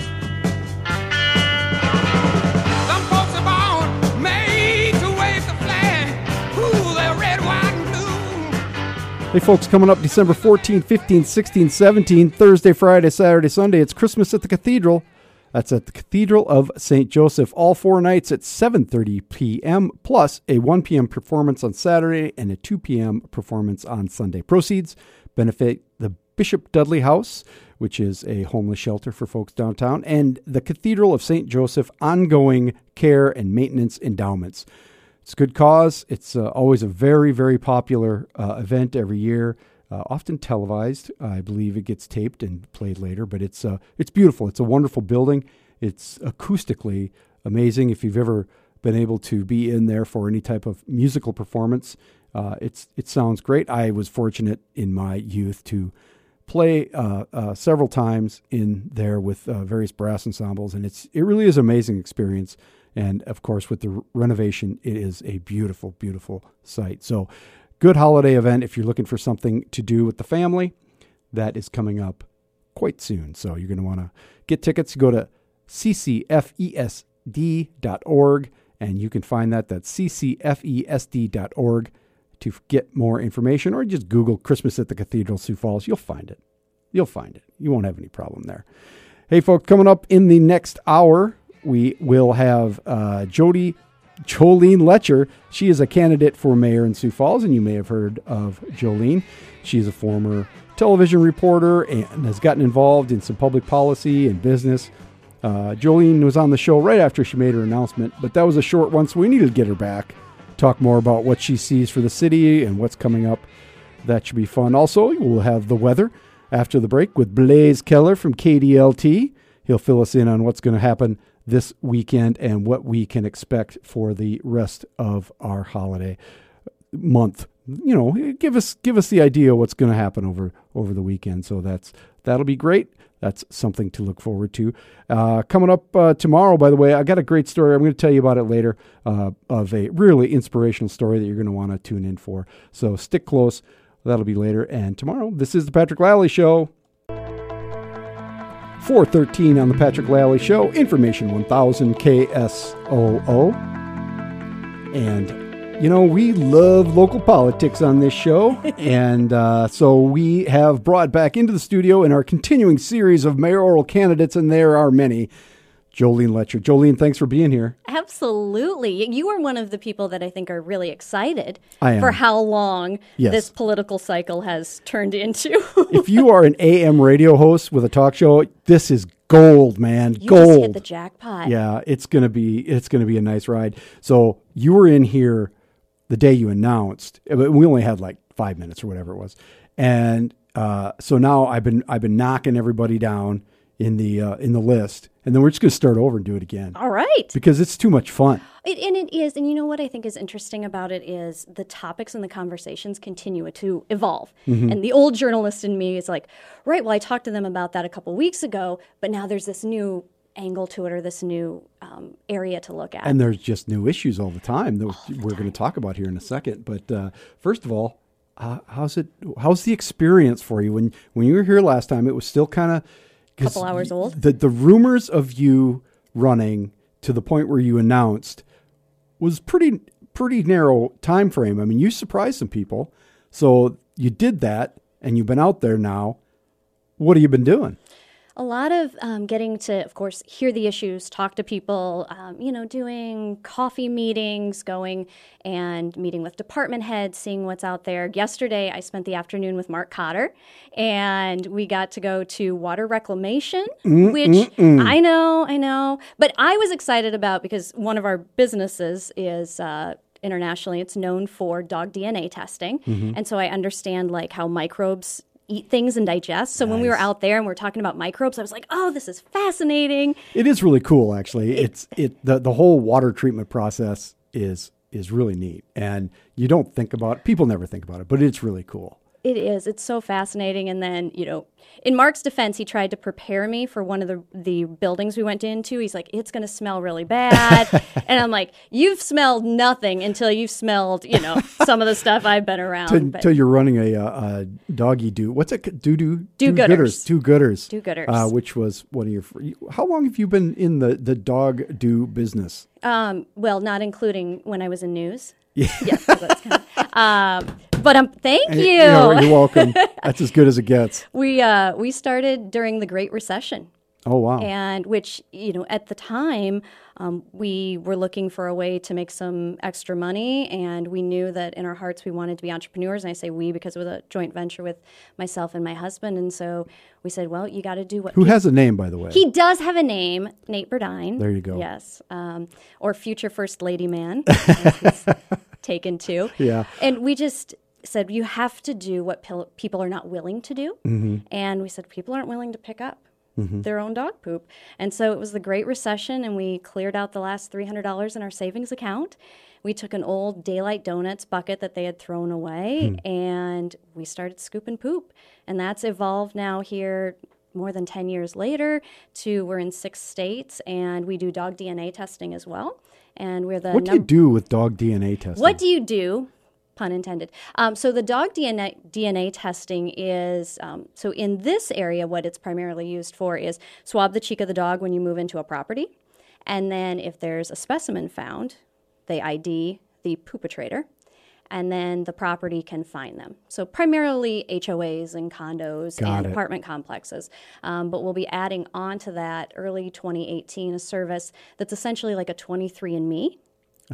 Hey, folks, coming up December 14, 15, 16, 17, Thursday, Friday, Saturday, Sunday. It's Christmas at the Cathedral. That's at the Cathedral of St. Joseph. All four nights at 7.30 p.m., plus a 1 p.m. performance on Saturday and a 2 p.m. performance on Sunday. Proceeds benefit the Bishop Dudley House, which is a homeless shelter for folks downtown, and the Cathedral of St. Joseph ongoing care and maintenance endowments. It's good cause. It's uh, always a very, very popular uh, event every year. Uh, often televised. I believe it gets taped and played later, but it's uh, it's beautiful. It's a wonderful building. It's acoustically amazing. If you've ever been able to be in there for any type of musical performance, uh, it's it sounds great. I was fortunate in my youth to play uh, uh, several times in there with uh, various brass ensembles, and it's it really is an amazing experience. And of course, with the renovation, it is a beautiful, beautiful site. So, good holiday event if you're looking for something to do with the family. That is coming up quite soon. So you're going to want to get tickets. Go to ccfesd.org and you can find that. That's ccfesd.org to get more information or just Google Christmas at the Cathedral Sioux Falls. You'll find it. You'll find it. You won't have any problem there. Hey, folks, coming up in the next hour, we will have uh, Jody Jolene Loetscher. She is a candidate for mayor in Sioux Falls, and you may have heard of Jolene. She's a former television reporter and has gotten involved in some public policy and business. Uh, Jolene was on the show right after she made her announcement, but that was a short one, so we needed to get her back, talk more about what she sees for the city and what's coming up. That should be fun. Also, we'll have the weather after the break with Blaze Keller from KDLT. He'll fill us in on what's going to happen this weekend and what we can expect for the rest of our holiday month. You know, give us give us the idea what's going to happen over over the weekend. So that's that'll be great. That's something to look forward to. Uh, coming up uh, tomorrow, by the way, I got a great story. I'm going to tell you about it later uh, of a really inspirational story that you're going to want to tune in for. So stick close. That'll be later. And tomorrow, this is the Patrick Lally Show. 413 on the Patrick Lally Show, Information 1000 KSOO. And, you know, we love local politics on this show. and uh, so we have brought back into the studio in our continuing series of mayoral candidates, and there are many. Jolene Loetscher. Jolene, thanks for being here. Absolutely. You are one of the people that I think are really excited I am. for how long Yes. this political cycle has turned into. if you are an AM radio host with a talk show, this is gold, man. you gold. just hit the jackpot. Yeah, it's gonna be it's gonna be a nice ride. So you were in here the day you announced. but We only had like five minutes or whatever it was, and uh, so now I've been I've been knocking everybody down in the uh, in the list, and then we're just gonna start over and do it again All right. because it's too much fun. It, and it is. And you know what I think is interesting about it is the topics and the conversations continue to evolve. Mm-hmm. And the old journalist in me is like, right, well, I talked to them about that a couple weeks ago, but now there's this new angle to it or this new um, area to look at. And there's just new issues all the time that we're going to talk about here in a second. But uh, first of all, uh, how's it? How's the experience for you when when you were here last time? It was still kind of Couple hours old. The the rumors of you running to the point where you announced was pretty pretty narrow time frame. I mean, you surprised some people, so you did that, and you've been out there now. What have you been doing? A lot of um, getting to, of course, hear the issues, talk to people, um, you know, doing coffee meetings, going and meeting with department heads, seeing what's out there. Yesterday, I spent the afternoon with Mark Cotter, and we got to go to water reclamation, which I know, I know, but I was excited about because one of our businesses is. Uh, internationally it's known for dog dna testing and so i understand like how microbes eat things and digest so when we were out there and we're talking about microbes i was like oh this is fascinating It is really cool, actually. It's it the the whole water treatment process is is really neat, and you don't think about. People never think about it, but it's really cool. It is. It's so fascinating. And then, you know, in Mark's defense, he tried to prepare me for one of the, the buildings we went into. He's like, it's going to smell really bad. and I'm like, you've smelled nothing until you've smelled, you know, some of the stuff I've been around. Until you're running a, uh, a doggy do. What's it? Do do Do-gooders. Do gooders. Do-gooders. Uh, which was one of your. How long have you been in the the dog do business? um, well, not including when I was in news. Yeah. Yes. so that's kind of, um, but um, thank you. You know, you're welcome. That's as good as it gets. we uh, we started during the Great Recession. Oh wow. and which you know at the time um, we were looking for a way to make some extra money and we knew that in our hearts we wanted to be entrepreneurs and i say we because it was a joint venture with myself and my husband and so we said well you got to do what Who has a name, by the way? he does have a name nate burdine There you go. yes um, or future first lady man taken to Yeah. and we just said you have to do what pil- people are not willing to do Mm-hmm. and we said people aren't willing to pick up their own dog poop and so it was the great recession and we cleared out the last $300 in our savings account we took an old daylight donuts bucket that they had thrown away Hmm. and we started scooping poop and that's evolved now here more than 10 years later to we're in six states and we do dog dna testing as well and we're the what do you do with dog DNA testing? what do you do? Pun intended. Um, so the dog DNA, DNA testing is um, so in this area, what it's primarily used for is swab the cheek of the dog when you move into a property, and then if there's a specimen found, they ID the perpetrator, and then the property can find them. So primarily HOAs and condos Got and it. apartment complexes. Um, but we'll be adding on to that early 2018 a service that's essentially like a 23andMe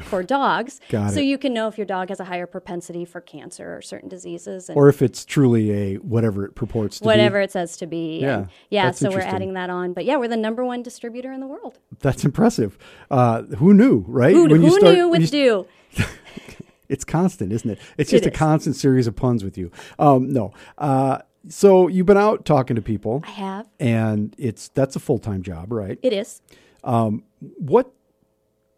for dogs. So it. you can know if your dog has a higher propensity for cancer or certain diseases and or if it's truly a whatever it purports to whatever be. it says to be. Yeah, And yeah. So we're adding that on. But yeah, we're the number one distributor in the world. That's impressive. Uh, who knew, right? Who, When you who start- knew with you- do? It's constant, isn't it? It's It just a constant series of puns with you. Um, no. Uh, so you've been out talking to people, I have. and it's that's a full time job, right? It is. What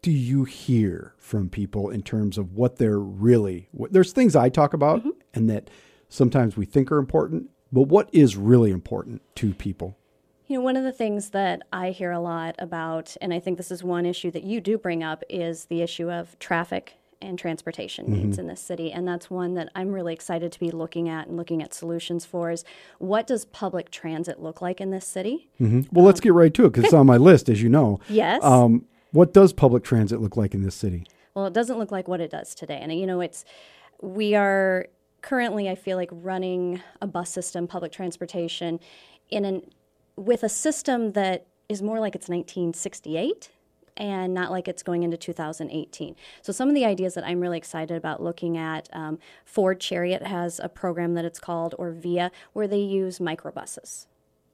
do you hear from people in terms of what they're really? What, there's things I talk about, Mm-hmm. and that sometimes we think are important, but what is really important to people? You know, one of the things that I hear a lot about, and I think this is one issue that you do bring up, is the issue of traffic and transportation Mm-hmm. needs in this city. And that's one that I'm really excited to be looking at and looking at solutions for is what does public transit look like in this city? Well, let's get right to it because it's on my list, as you know. Yes. Um, what does public transit look like in this city? Well, it doesn't look like what it does today. And, you know, it's, we are currently, I feel like, running a bus system, public transportation, in an, with a system that is more like it's 1968 and not like it's going into 2018. So, some of the ideas that I'm really excited about looking at um, Ford Chariot has a program that it's called, or VIA, where they use microbuses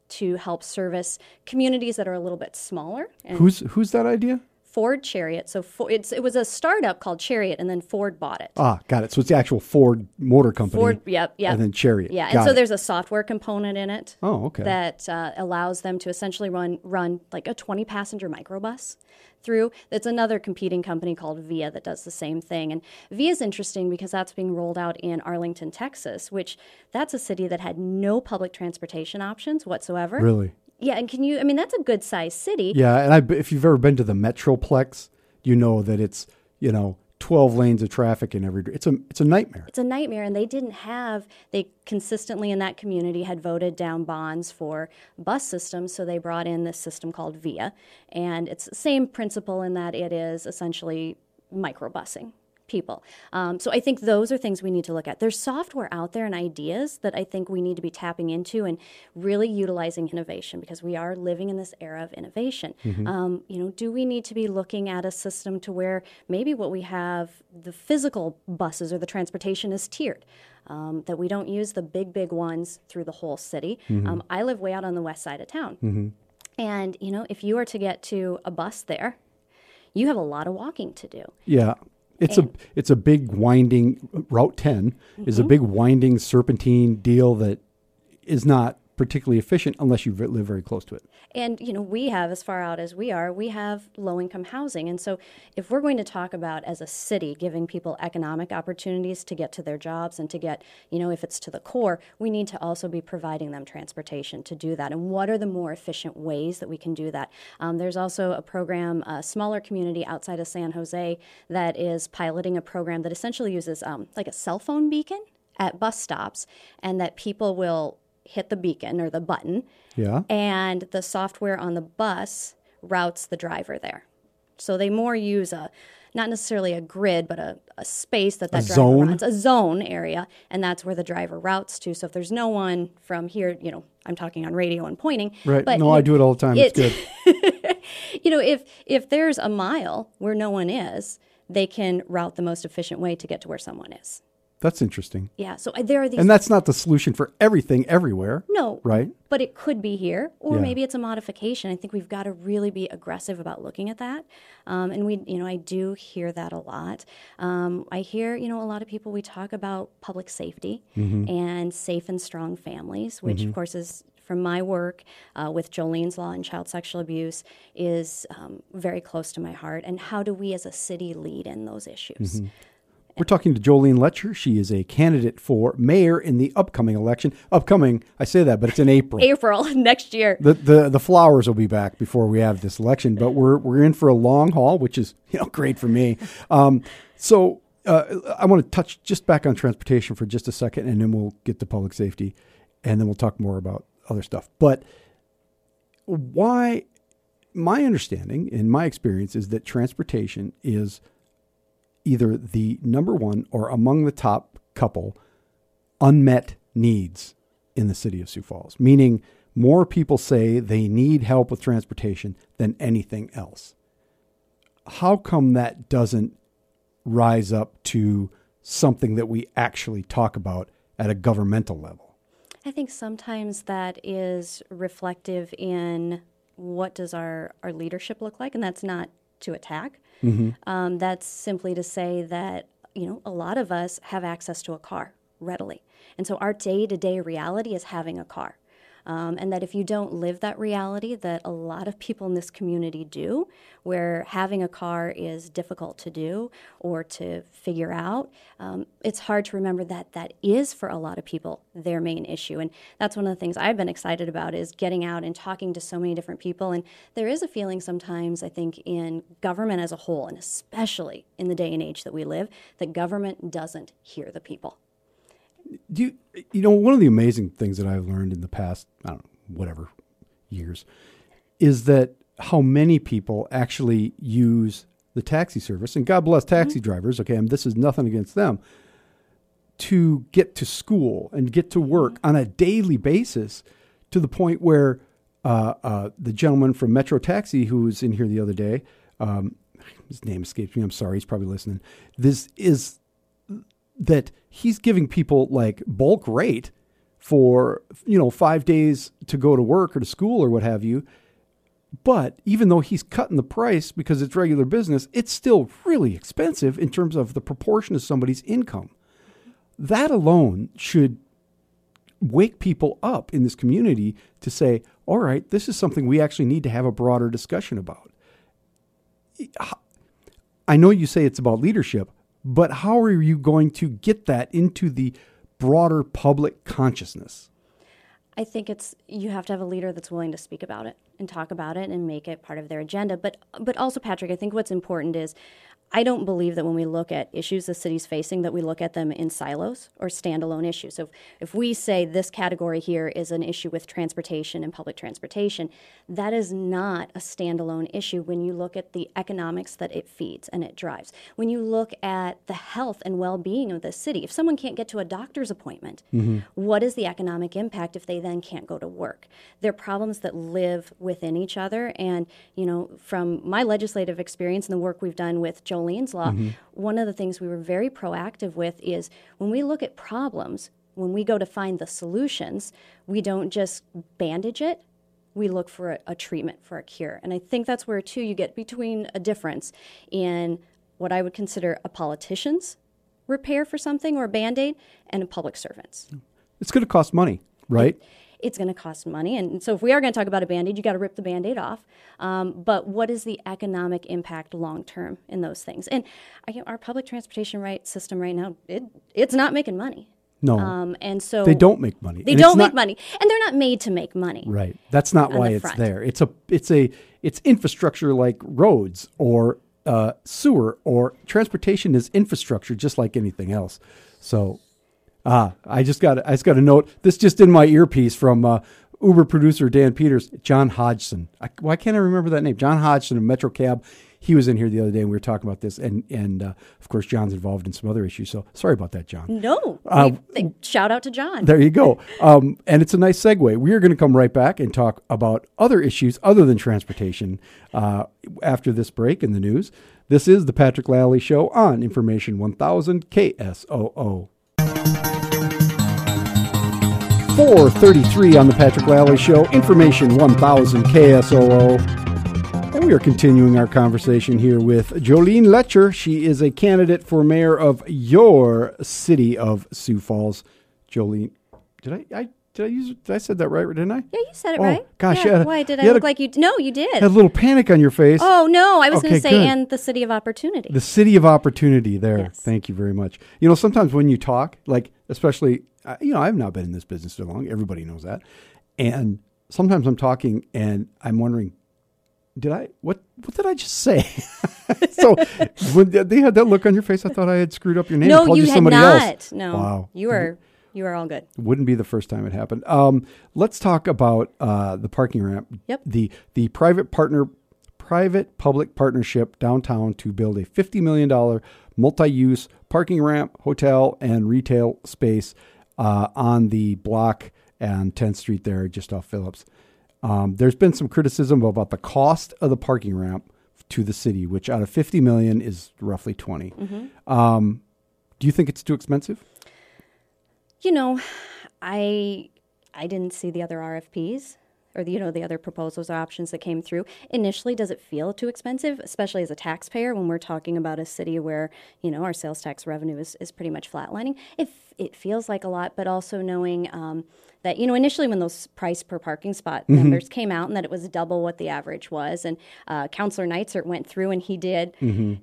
to help service communities that are a little bit smaller. And Who's who's that idea? Ford Chariot. So Fo- it's it was a startup called Chariot, and then Ford bought it. Ah, got it. So it's the actual Ford Motor Company. Ford, yep, yep. And then Chariot. Yeah, and so it. there's a software component in it. Oh, okay. That uh, allows them to essentially run run like a 20 passenger microbus through. That's another competing company called Via that does the same thing. And Via is interesting because that's being rolled out in Arlington, Texas, which that's a city that had no public transportation options whatsoever. Really? Yeah, and can you? I mean, that's a good sized city. Yeah, and I, if you've ever been to the Metroplex, you know that it's you know twelve lanes of traffic in every. It's a it's a nightmare. it's a nightmare and they didn't have they consistently in that community had voted down bonds for bus systems so they brought in this system called via and it's the same principle in that it is essentially microbusing people. Um, so i think those are things we need to look at. There's software out there and ideas that i think we need to be tapping into and really utilizing innovation because we are living in this era of innovation. Um, you know do we need to be looking at a system to where maybe what we have the physical buses or the transportation is tiered um, that we don't use the big big ones through the whole city? Um, i live way out on the west side of town. And you know if you are to get to a bus there you have a lot of walking to do. Yeah, it's a it's a big winding Route 10 is Mm-hmm. a big winding serpentine deal that is not particularly efficient unless you live very close to it. And you know, we have as far out as we are, we have low income housing. And so if we're going to talk about as a city giving people economic opportunities to get to their jobs and to get, you know, if it's to the core, we need to also be providing them transportation to do that. And what are the more efficient ways that we can do that? Um, there's also a program, a smaller community outside of San Jose that is piloting a program that essentially uses um, like a cell phone beacon at bus stops and that people will hit the beacon or the button Yeah. and the software on the bus routes the driver there. So they more use a not necessarily a grid, but a, a space that that driver zone? runs, a zone area, and that's where the driver routes to. So if there's no one from here, you know, I'm talking on radio and pointing. Right. But no, I do it all the time. it's good. you know, if if there's a mile where no one is, they can route the most efficient way to get to where someone is. That's interesting. Yeah. So uh, there are these. And that's not the solution for everything everywhere. no. Right? But it could be here, or Yeah. maybe it's a modification. I think we've got to really be aggressive about looking at that. Um, and we, you know, I do hear that a lot. Um, I hear, you know, a lot of people we talk about public safety Mm-hmm. and safe and strong families, which of course is from my work uh, with Jolene's Law and child sexual abuse is um, very close to my heart. And how do we as a city lead in those issues? Mm-hmm. We're talking to Jolene Loetscher. She is a candidate for mayor in the upcoming election. Upcoming, I say that, but it's in April. April next year. the, the the flowers will be back before we have this election, but we're we're in for a long haul, which is you know great for me. Um, so uh, I want to touch just back on transportation for just a second, and then we'll get to public safety, and then we'll talk more about other stuff. But why? My understanding and my experience is that transportation is either the number one or among the top couple unmet needs in the city of Sioux Falls, meaning more people say they need help with transportation than anything else. How come that doesn't rise up to something that we actually talk about at a governmental level? I think sometimes that is reflective in what does our, our leadership look like, and that's not to attack. Um, that's simply to say that you know a lot of us have access to a car readily, and so our day to day reality is having a car. Um, and that if you don't live that reality that a lot of people in this community do, where having a car is difficult to do or to figure out, um, it's hard to remember that that is for a lot of people their main issue. And that's one of the things I've been excited about is getting out and talking to so many different people. And there is a feeling sometimes, I think, in government as a whole, and especially in the day and age that we live, that government doesn't hear the people. Do you, you know, one of the amazing things that I've learned in the past, I don't know, whatever years, is that how many people actually use the taxi service, and God bless taxi drivers, okay, and this is nothing against them, to get to school and get to work on a daily basis to the point where uh, uh, the gentleman from Metro Taxi who was in here the other day, um, his name escapes me, I'm sorry, he's probably listening. This is that he's giving people like bulk rate for you know five days to go to work or to school or what have you. But even though he's cutting the price because it's regular business it's still really expensive in terms of the proportion of somebody's income. That alone should wake people up in this community to say all right this is something we actually need to have a broader discussion about. I know you say it's about leadership, but how are you going to get that into the broader public consciousness? I think it's you have to have a leader that's willing to speak about it and talk about it and make it part of their agenda. But but also, Patrick, I think what's important is I don't believe that when we look at issues the city's facing, that we look at them in silos or standalone issues. So if, if we say this category here is an issue with transportation and public transportation, that is not a standalone issue when you look at the economics that it feeds and it drives. When you look at the health and well being of the city, if someone can't get to a doctor's appointment, mm-hmm. what is the economic impact if they then can't go to work? They're problems that live within each other. And, you know, from my legislative experience and the work we've done with Jolene's Law, mm-hmm. one of the things we were very proactive with is when we look at problems, when we go to find the solutions, we don't just bandage it, we look for a, a treatment for a cure. And I think that's where, too, you get between a difference in what I would consider a politician's repair for something or a band aid and a public servant's. It's going to cost money, right? It's going to cost money. And so, if we are going to talk about a band aid, you got to rip the band aid off. Um, but what is the economic impact long term in those things? And you know, our public transportation right system right now, it, it's not making money. No, Um, and so they don't make money. They And don't make money, and they're not made to make money. Right. That's not why it's there. It's a it's a it's infrastructure like roads or uh, sewer or transportation is infrastructure just like anything else. So, ah, I just got I just got a note. This just in my earpiece from uh, Uber producer Dan Peters, John Hodgson. I, why can't I remember that name? John Hodgson of Metro Cab. He was in here the other day and we were talking about this, and and uh, of course John's involved in some other issues. So sorry about that, John. No, Uh, we- shout out to John. There you go. Um, and it's a nice segue. We are going to come right back and talk about other issues other than transportation uh, after this break in the news. This is the Patrick Lally Show on Information 1000 KSOO. 433 on the Patrick Lally Show, Information 1000 KSOO. And we are continuing our conversation here with Jolene Loetscher. She is a candidate for mayor of your city of Sioux Falls. Jolene, did I, I did I use did I said that right? Didn't I? yeah, you said it Oh, right. gosh, yeah. a- why did I look a- like you? No, you did. Had a little panic on your face. oh no, I was going to say, good. and the city of opportunity. The city of opportunity there. Yes. Thank you very much. You know, sometimes when you talk, like especially, uh, you know, I've not been in this business so long. Everybody knows that. And sometimes I'm talking and I'm wondering, did I what what did I just say? so when they had that look on your face, I thought I had screwed up your name. no, called you you had not. else. No, Wow. you are you are all good. Wouldn't be the first time it happened. Um, let's talk about uh, the parking ramp. Yep. The the private partner, private public partnership downtown to build a fifty million dollar multi-use parking ramp, hotel, and retail space uh, on the block and 10th Street there, just off Phillips. Um, there's been some criticism about the cost of the parking ramp to the city, which out of 50 million is roughly 20. Um, do you think it's too expensive? You know, I I didn't see the other RFPs or the, you know the other proposals or options that came through. Initially, does it feel too expensive, especially as a taxpayer when we're talking about a city where you know our sales tax revenue is, is pretty much flatlining? It it feels like a lot, but also knowing um, that you know initially when those price per parking spot numbers came out and that it was double what the average was, and uh, Councillor Neitzert went through and he did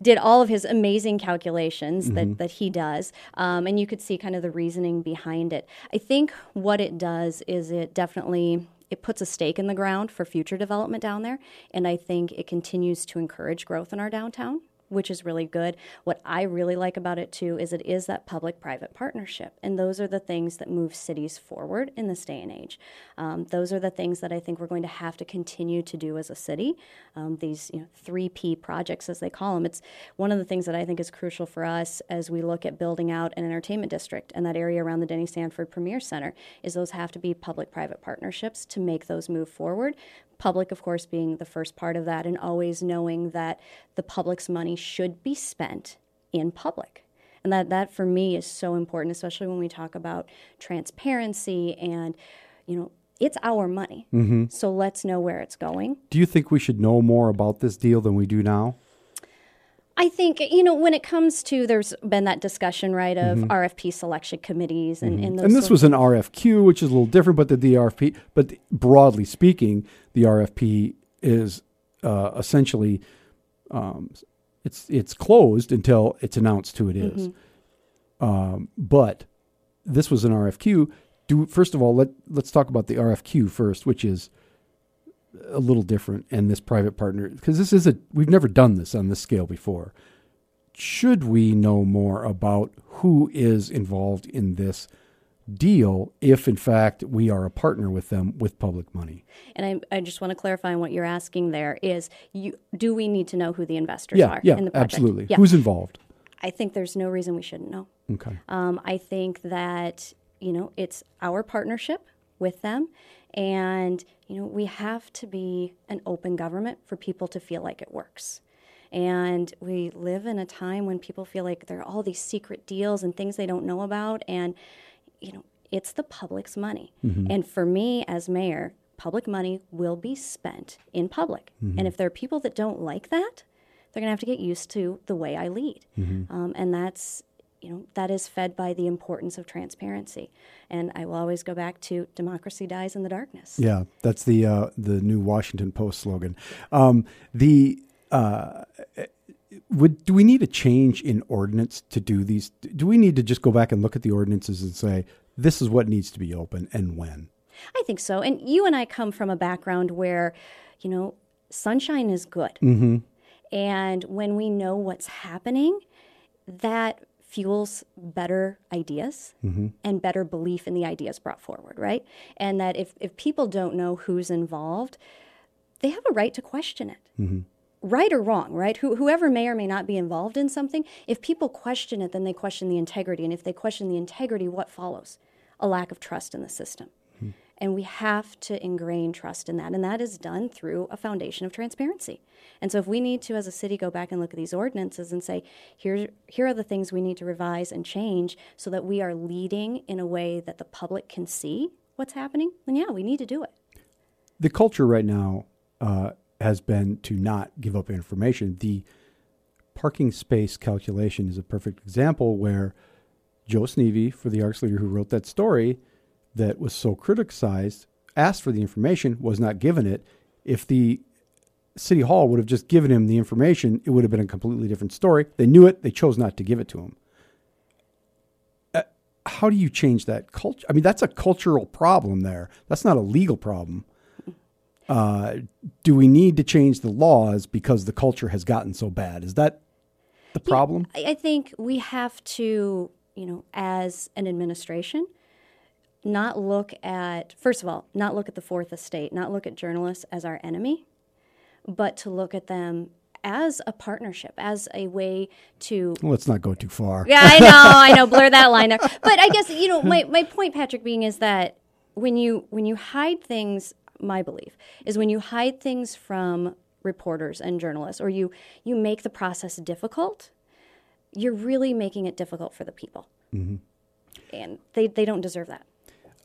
did all of his amazing calculations that that he does, um, and you could see kind of the reasoning behind it. I think what it does is it definitely it puts a stake in the ground for future development down there, and I think it continues to encourage growth in our downtown which is really good. What I really like about it too is it is that public private partnership. And those are the things that move cities forward in this day and age. Um, those are the things that I think we're going to have to continue to do as a city. Um, these you know, 3P projects, as they call them. It's one of the things that I think is crucial for us as we look at building out an entertainment district and that area around the Denny Sanford Premier Center is those have to be public private partnerships to make those move forward public, of course, being the first part of that, and always knowing that the public's money should be spent in public. And that, that for me is so important, especially when we talk about transparency and, you know, it's our money. Mm-hmm. So let's know where it's going. Do you think we should know more about this deal than we do now? I think, you know, when it comes to, there's been that discussion, right, of RFP selection committees and, and those and this was an RFQ, which is a little different, but the, the RFP, but broadly speaking, the RFP is uh, essentially um, it's it's closed until it's announced who it is. Um, but this was an RFQ. Do first of all let let's talk about the RFQ first, which is a little different, and this private partner because this is a we've never done this on this scale before. Should we know more about who is involved in this deal if in fact we are a partner with them with public money? And I, I just want to clarify on what you're asking there is you do we need to know who the investors Yeah, are yeah, in the project? absolutely. Yeah. Who's involved? I think there's no reason we shouldn't know. Okay. Um, I think that you know it's our partnership with them, and you know we have to be an open government for people to feel like it works. And we live in a time when people feel like there are all these secret deals and things they don't know about, and you know it's the public's money. Mm-hmm. And for me as mayor, public money will be spent in public. Mm-hmm. And if there are people that don't like that, they're going to have to get used to the way I lead. Mm-hmm. Um, and that's you know that is fed by the importance of transparency and i will always go back to democracy dies in the darkness Yeah, that's the uh, the new Washington Post slogan. Um, the uh, would do we need a change in ordinance to do these? Do we need to just go back and look at the ordinances and say this is what needs to be open and when? I think so. And you and I come from a background where, you know, sunshine is good. Mm-hmm. And when we know what's happening, that fuels better ideas mm-hmm. and better belief in the ideas brought forward, right? And that if, if people don't know who's involved, they have a right to question it. Mm-hmm. Right or wrong, right? Who, whoever may or may not be involved in something, if people question it, then they question the integrity. And if they question the integrity, what follows? A lack of trust in the system. And we have to ingrain trust in that. And that is done through a foundation of transparency. And so if we need to, as a city, go back and look at these ordinances and say, here, here are the things we need to revise and change so that we are leading in a way that the public can see what's happening, then yeah, we need to do it. The culture right now uh, has been to not give up information. The parking space calculation is a perfect example where Joe Sneve, for the Argus Leader who wrote that story that was so criticized, asked for the information, was not given it. If the city hall would have just given him the information, it would have been a completely different story. They knew it, they chose not to give it to him. Uh, how do you change that culture? I mean, that's a cultural problem there. That's not a legal problem. Uh, do we need to change the laws because the culture has gotten so bad? Is that the problem? I, I think we have to, you know, as an administration, not look at, first of all, not look at the fourth estate, not look at journalists as our enemy, but to look at them as a partnership, as a way to Let's not go too far. yeah, I know, I know, blur that line there. But I guess you know my, my point, Patrick, being is that when you when you hide things, my belief is when you hide things from reporters and journalists, or you you make the process difficult, you're really making it difficult for the people, mm-hmm. and they they don't deserve that.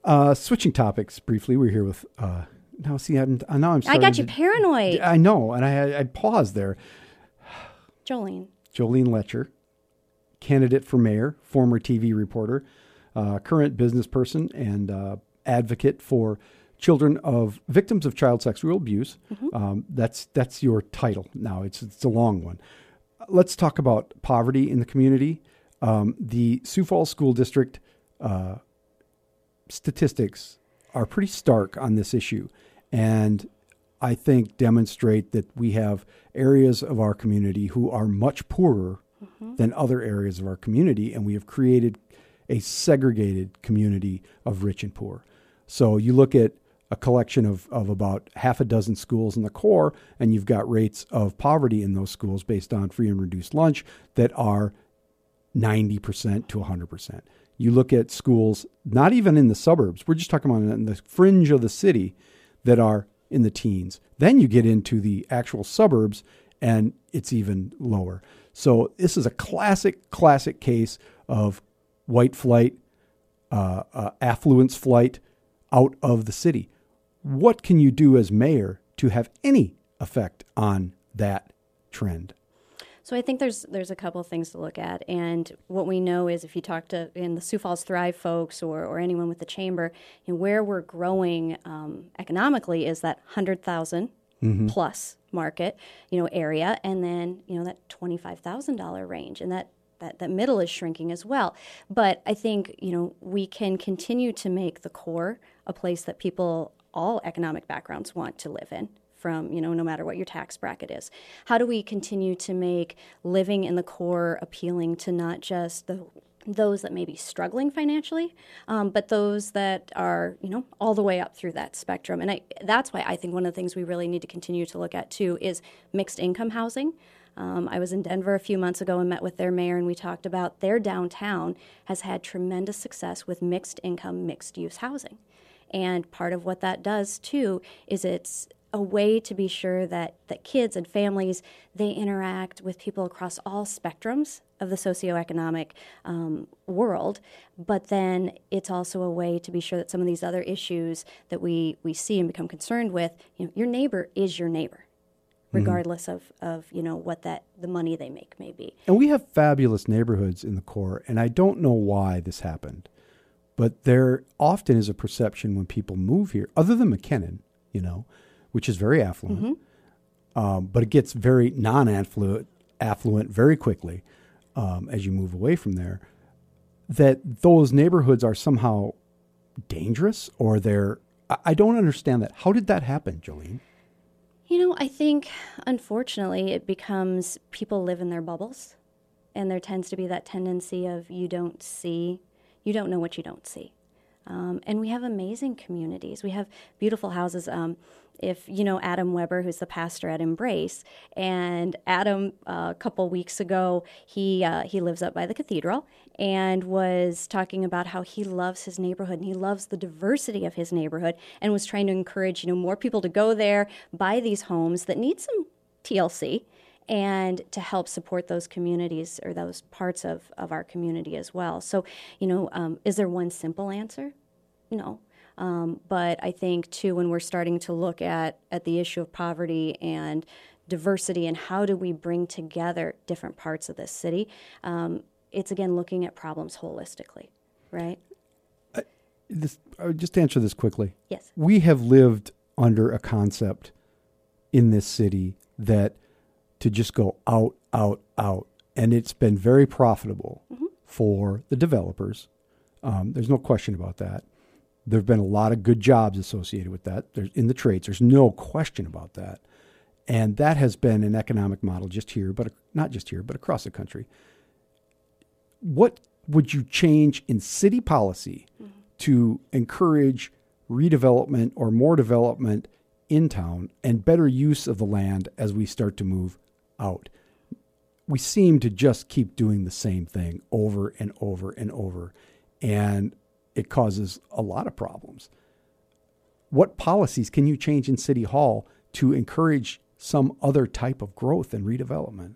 Uh, switching topics briefly, we're here with. Uh, now, see, I'm uh, now I'm. I got you to- paranoid, I know, and I I paused there. Jolene. Jolene Loetscher, candidate for mayor, former TV reporter, uh, current business person, and uh, advocate for children of victims of child sexual abuse. Um, that's that's your title now. It's it's a long one. Let's talk about poverty in the community. Um, the Sioux Falls School District uh, statistics are pretty stark on this issue, and I think demonstrate that we have areas of our community who are much poorer mm-hmm. than other areas of our community, and we have created a segregated community of rich and poor. So you look at a collection of, of about half a dozen schools in the core, and you've got rates of poverty in those schools based on free and reduced lunch that are 90% to 100%. You look at schools, not even in the suburbs, we're just talking about in the fringe of the city that are in the teens. Then you get into the actual suburbs and it's even lower. So this is a classic, classic case of white flight, uh, uh, affluence flight out of the city. What can you do as mayor to have any effect on that trend? So I think there's there's a couple of things to look at, and what we know is if you talk to in the Sioux Falls Thrive folks or, or anyone with the chamber, you know, where we're growing um, economically is that hundred plus market, you know, area, and then you know that twenty five thousand dollar range, and that. That, that middle is shrinking as well. But I think, you know, we can continue to make the core a place that people, all economic backgrounds, want to live in from, you know, no matter what your tax bracket is. How do we continue to make living in the core appealing to not just the those that may be struggling financially, um, but those that are, you know, all the way up through that spectrum. And I, that's why I think one of the things we really need to continue to look at too is mixed income housing. Um, I was in Denver a few months ago and met with their mayor, and we talked about their downtown has had tremendous success with mixed income, mixed use housing. And part of what that does too is it's a way to be sure that, that kids and families they interact with people across all spectrums of the socioeconomic um, world but then it's also a way to be sure that some of these other issues that we, we see and become concerned with you know, your neighbor is your neighbor regardless of, of you know what that the money they make may be. And we have fabulous neighborhoods in the core, and I don't know why this happened, but there often is a perception when people move here, other than McKennan, you know, which is very affluent, um, but it gets very non-affluent affluent very quickly um, as you move away from there. That those neighborhoods are somehow dangerous, or they're I- I don't understand that. How did that happen, Jolene? You know, I think unfortunately it becomes people live in their bubbles, and there tends to be that tendency of you don't see, you don't know what you don't see. Um, and we have amazing communities. We have beautiful houses. Um, if you know Adam Weber, who's the pastor at Embrace, and Adam uh, a couple weeks ago, he uh, he lives up by the cathedral and was talking about how he loves his neighborhood and he loves the diversity of his neighborhood, and was trying to encourage you know more people to go there, buy these homes that need some TLC, and to help support those communities or those parts of, of our community as well. So, you know, um, is there one simple answer? No. Um, but I think too, when we're starting to look at, at the issue of poverty and diversity and how do we bring together different parts of this city, um, it's again looking at problems holistically, right? This, uh, just answer this quickly. Yes. we have lived under a concept in this city that to just go out, out, out, and it's been very profitable for the developers. Um, there's no question about that. There have been a lot of good jobs associated with that. There's in the trades. There's no question about that, and that has been an economic model just here, but not just here, but across the country. What would you change in city policy mm-hmm. to encourage redevelopment or more development in town and better use of the land as we start to move out? We seem to just keep doing the same thing over and over and over, and it causes a lot of problems. What policies can you change in City Hall to encourage some other type of growth and redevelopment?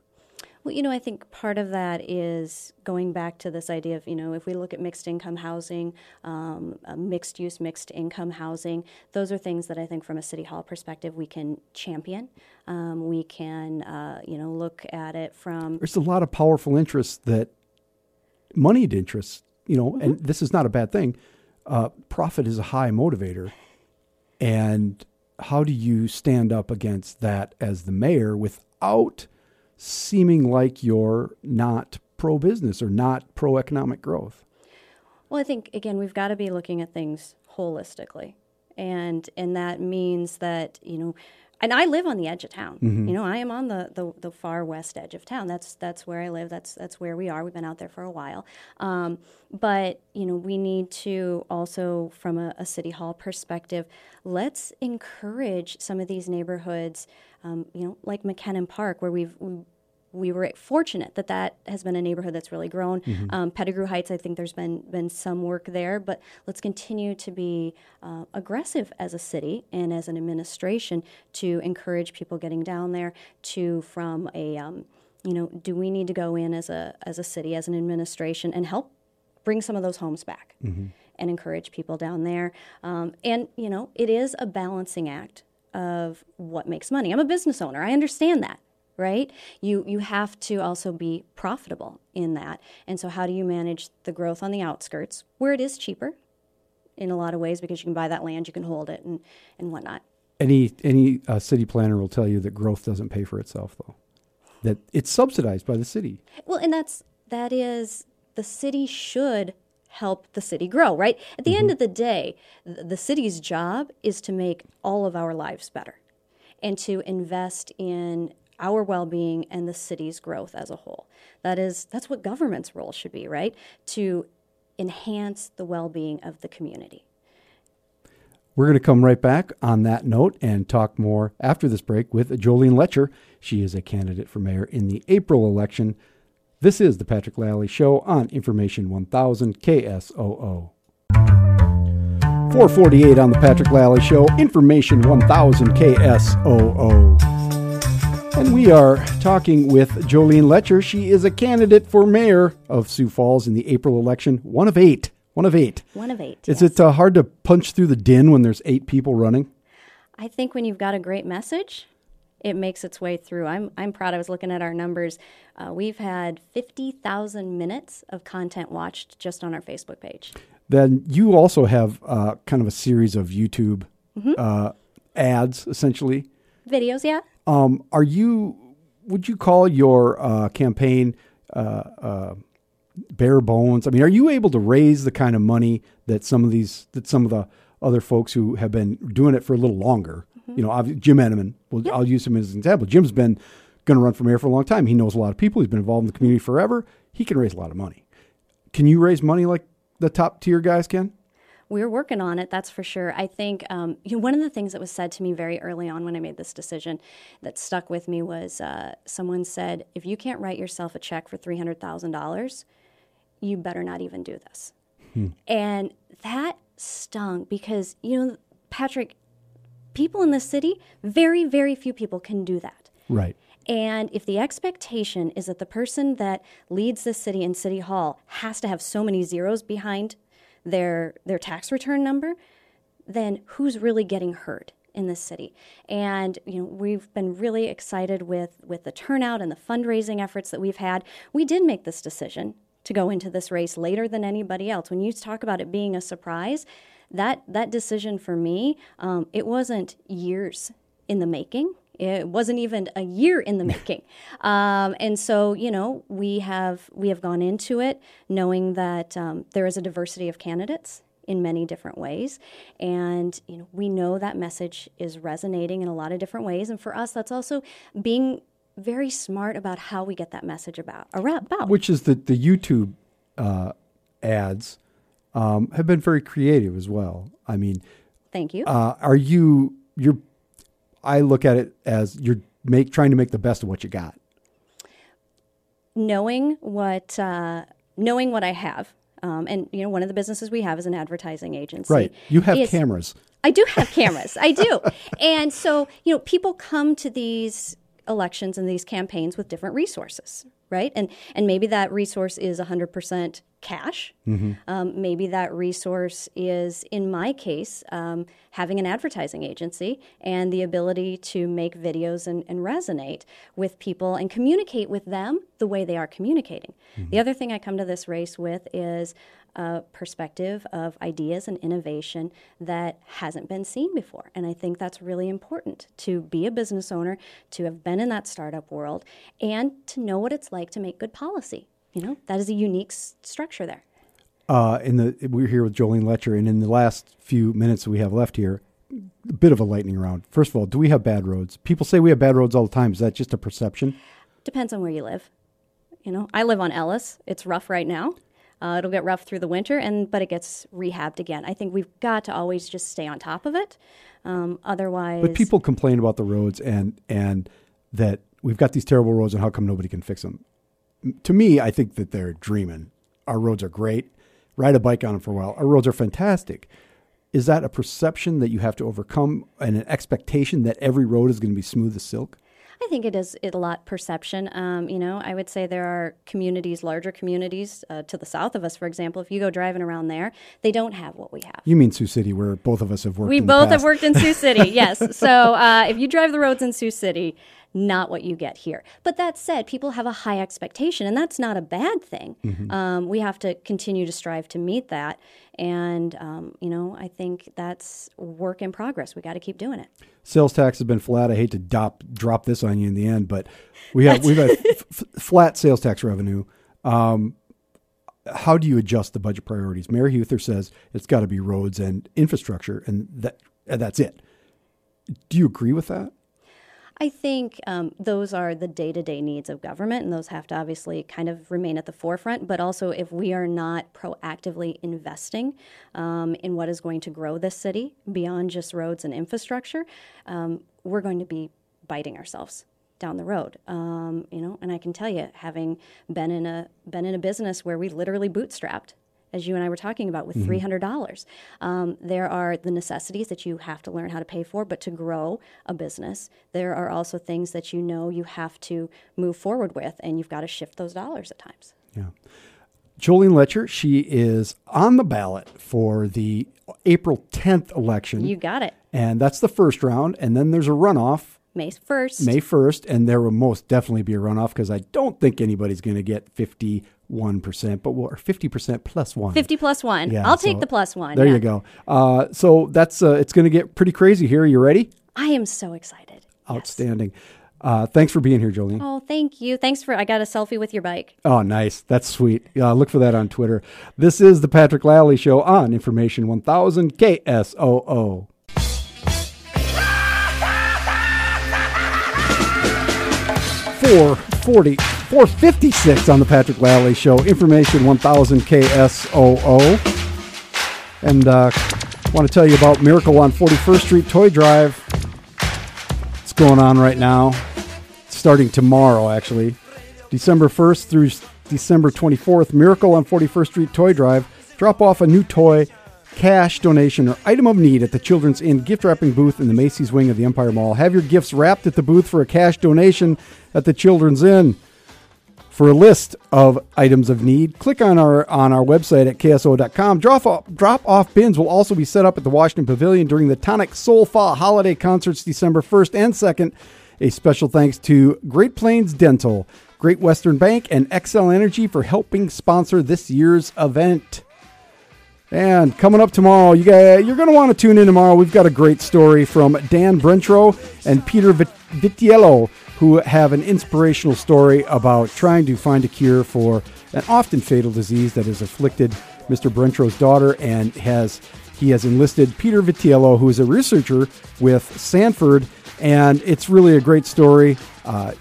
Well, you know, I think part of that is going back to this idea of, you know, if we look at mixed income housing, um, uh, mixed use, mixed income housing, those are things that I think from a city hall perspective we can champion. Um, we can, uh, you know, look at it from there's a lot of powerful interests that moneyed interests, you know, and this is not a bad thing. Uh, profit is a high motivator. And how do you stand up against that as the mayor without seeming like you're not pro business or not pro economic growth? Well, I think again we've got to be looking at things holistically, and and that means that you know, and I live on the edge of town. You know, I am on the, the the far west edge of town. That's that's where I live. That's that's where we are. We've been out there for a while, um, but you know, we need to also, from a, a city hall perspective, let's encourage some of these neighborhoods. Um, you know, like McKennan Park, where we've we, we were fortunate that that has been a neighborhood that's really grown. Um, Pettigrew Heights, I think there's been been some work there, but let's continue to be uh, aggressive as a city and as an administration to encourage people getting down there. To from a um, you know, do we need to go in as a as a city as an administration and help bring some of those homes back and encourage people down there? Um, and you know, it is a balancing act of what makes money. I'm a business owner. I understand that right? You you have to also be profitable in that. And so how do you manage the growth on the outskirts where it is cheaper in a lot of ways because you can buy that land, you can hold it and and whatnot. Any any uh, city planner will tell you that growth doesn't pay for itself, though. That it's subsidized by the city. Well, and that's that is the city should help the city grow, right? At the end of the day, th- the city's job is to make all of our lives better and to invest in our well-being and the city's growth as a whole. That is that's what government's role should be, right? To enhance the well-being of the community. We're going to come right back on that note and talk more after this break with Jolene Loetscher. She is a candidate for mayor in the April election. This is the Patrick Lally Show on Information 1000 KSOO. 448 on the Patrick Lally Show, Information 1000 KSOO. And we are talking with Jolene Loetscher. She is a candidate for mayor of Sioux Falls in the April election, one of eight. One of eight. One of eight. Is yes. it uh, hard to punch through the din when there's eight people running? I think when you've got a great message, it makes its way through. I'm I'm proud. I was looking at our numbers. Uh, we've had fifty thousand minutes of content watched just on our Facebook page. Then you also have uh, kind of a series of YouTube uh, ads, essentially. Videos, yeah. Um, are you? Would you call your uh, campaign uh, uh, bare bones? I mean, are you able to raise the kind of money that some of these that some of the other folks who have been doing it for a little longer? You know, Jim Entenman. Well, I'll use him as an example. Jim's been going to run for mayor for a long time. He knows a lot of people. He's been involved in the community forever. He can raise a lot of money. Can you raise money like the top tier guys can? We're working on it, that's for sure. I think um, you know, one of the things that was said to me very early on when I made this decision that stuck with me was uh, someone said, if you can't write yourself a check for $300,000, you better not even do this. And that stung because, you know, Patrick, people in this city, very, very few people can do that. Right. And if the expectation is that the person that leads the city in City Hall has to have so many zeros behind their their tax return number, then who's really getting hurt in this city? And you know, we've been really excited with with the turnout and the fundraising efforts that we've had. We did make this decision to go into this race later than anybody else. When you talk about it being a surprise, that that decision for me, um, it wasn't years in the making. It wasn't even a year in the making, um, and so you know we have we have gone into it knowing that um, there is a diversity of candidates in many different ways, and you know we know that message is resonating in a lot of different ways. And for us, that's also being very smart about how we get that message about about. which is that the YouTube uh, ads um, have been very creative as well. I mean, Thank you. uh, are you you're? I look at it as you're make trying to make the best of what you got. knowing what uh, knowing what I have, um, and you know, one of the businesses we have is an advertising agency. Right. You have is- cameras. I do have cameras. I do. And so, you know, people come to these elections and these campaigns with different resources, right? And and maybe that resource is 100% cash. Um, maybe that resource is, in my case, um, having an advertising agency and the ability to make videos and, and resonate with people and communicate with them the way they are communicating. The other thing I come to this race with is a perspective of ideas and innovation that hasn't been seen before. And I think that's really important to be a business owner, to have been in that startup world, and to know what it's like to make good policy. You know, that is a unique s- structure there. Uh, in the we're here with Jolene Loetscher, and in the last few minutes we have left here, a bit of a lightning round. First of all, do we have bad roads? People say we have bad roads all the time. Is that just a perception? Depends on where you live. You know, I live on Ellis. It's rough right now. Uh, it'll get rough through the winter, and but it gets rehabbed again. I think we've got to always just stay on top of it. Um, otherwise, But people complain about the roads and and that we've got these terrible roads, and how come nobody can fix them? To me, I think that they're dreaming. Our roads are great. Ride a bike on them for a while. Our roads are fantastic. Is that a perception that you have to overcome and an expectation that every road is going to be smooth as silk? I think it is it a lot perception. Um, you know, I would say there are communities, larger communities uh, to the south of us, for example. If you go driving around there, they don't have what we have. You mean Sioux City, where both of us have worked. We both have worked in Sioux City, yes. So uh, if you drive the roads in Sioux City, not what you get here. But that said, people have a high expectation, and that's not a bad thing. Mm-hmm. Um, we have to continue to strive to meet that. And, um, you know, I think that's work in progress. We got to keep doing it. Sales tax has been flat. I hate to drop drop this on you in the end, but we have we've had f- flat sales tax revenue. Um, how do you adjust the budget priorities? Mayor Huether says it's got to be roads and infrastructure, and that and that's it. Do you agree with that? I think um, those are the day to day needs of government, and those have to obviously kind of remain at the forefront. But also, if we are not proactively investing um, in what is going to grow this city beyond just roads and infrastructure, um, we're going to be biting ourselves down the road. Um, you know, and I can tell you, having been in a been in a business where we literally bootstrapped as you and I were talking about, with $300. Um, there are the necessities that you have to learn how to pay for, but to grow a business, there are also things that you know you have to move forward with, and you've got to shift those dollars at times. Yeah. Jolene Loetscher, she is on the ballot for the April 10th election. You got it. and that's the first round. And then there's a runoff May 1st. May 1st, and there will most definitely be a runoff because I don't think anybody's going to get 51%, but we're 50% plus one. 50 plus one. Yeah, I'll so take the plus one. There yeah. you go. Uh, so that's uh, it's going to get pretty crazy here. Are You ready? I am so excited. Outstanding. Uh, thanks for being here, Jolene. Oh, thank you. Thanks for, I got a selfie with your bike. Oh, nice. That's sweet. Uh, look for that on Twitter. This is the Patrick Lally Show on Information 1000 KSOO. 440, 456 on the Patrick Lally Show. Information 1000 KSOO. And uh, want to tell you about Miracle on 41st Street Toy Drive. It's going on right now. Starting tomorrow, actually. December 1st through December 24th, Miracle on 41st Street Toy Drive. Drop off a new toy, cash donation, or item of need at the Children's Inn gift wrapping booth in the Macy's wing of the Empire Mall. Have your gifts wrapped at the booth for a cash donation at the Children's Inn. For a list of items of need, click on our on our website at ksoo.com. Drop off, drop off bins will also be set up at the Washington Pavilion during the Tonic Sol-fa holiday concerts December 1st and 2nd. A special thanks to Great Plains Dental, Great Western Bank, and Xcel Energy for helping sponsor this year's event. And coming up tomorrow, you guys, you're going to want to tune in tomorrow. We've got a great story from Dan Brentro and Peter Vit- Vitiello, who have an inspirational story about trying to find a cure for an often fatal disease that has afflicted Mr. Brentro's daughter, and has he has enlisted Peter Vitiello, who is a researcher with Sanford, and it's really a great story. Uh,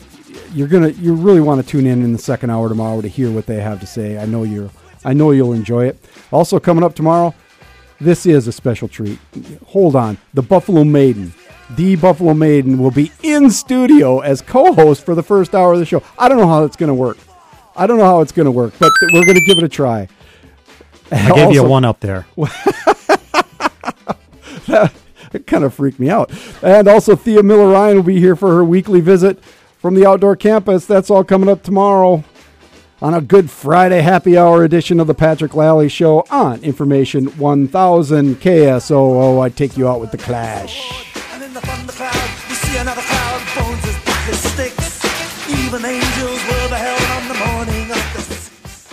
you're gonna you really want to tune in in the second hour tomorrow to hear what they have to say. I know you're I know you'll enjoy it. Also coming up tomorrow, this is a special treat. Hold on, the Buffalo Maiden. The Buffalo Maiden will be in studio as co-host for the first hour of the show. I don't know how it's going to work. I don't know how it's going to work, but we're going to give it a try. I gave you a one up there. it kind of freaked me out. And also, Thea Miller Ryan will be here for her weekly visit from the outdoor campus. That's all coming up tomorrow on a Good Friday happy hour edition of the Patrick Lally Show on Information 1000 KSOO. I take you out with the Clash.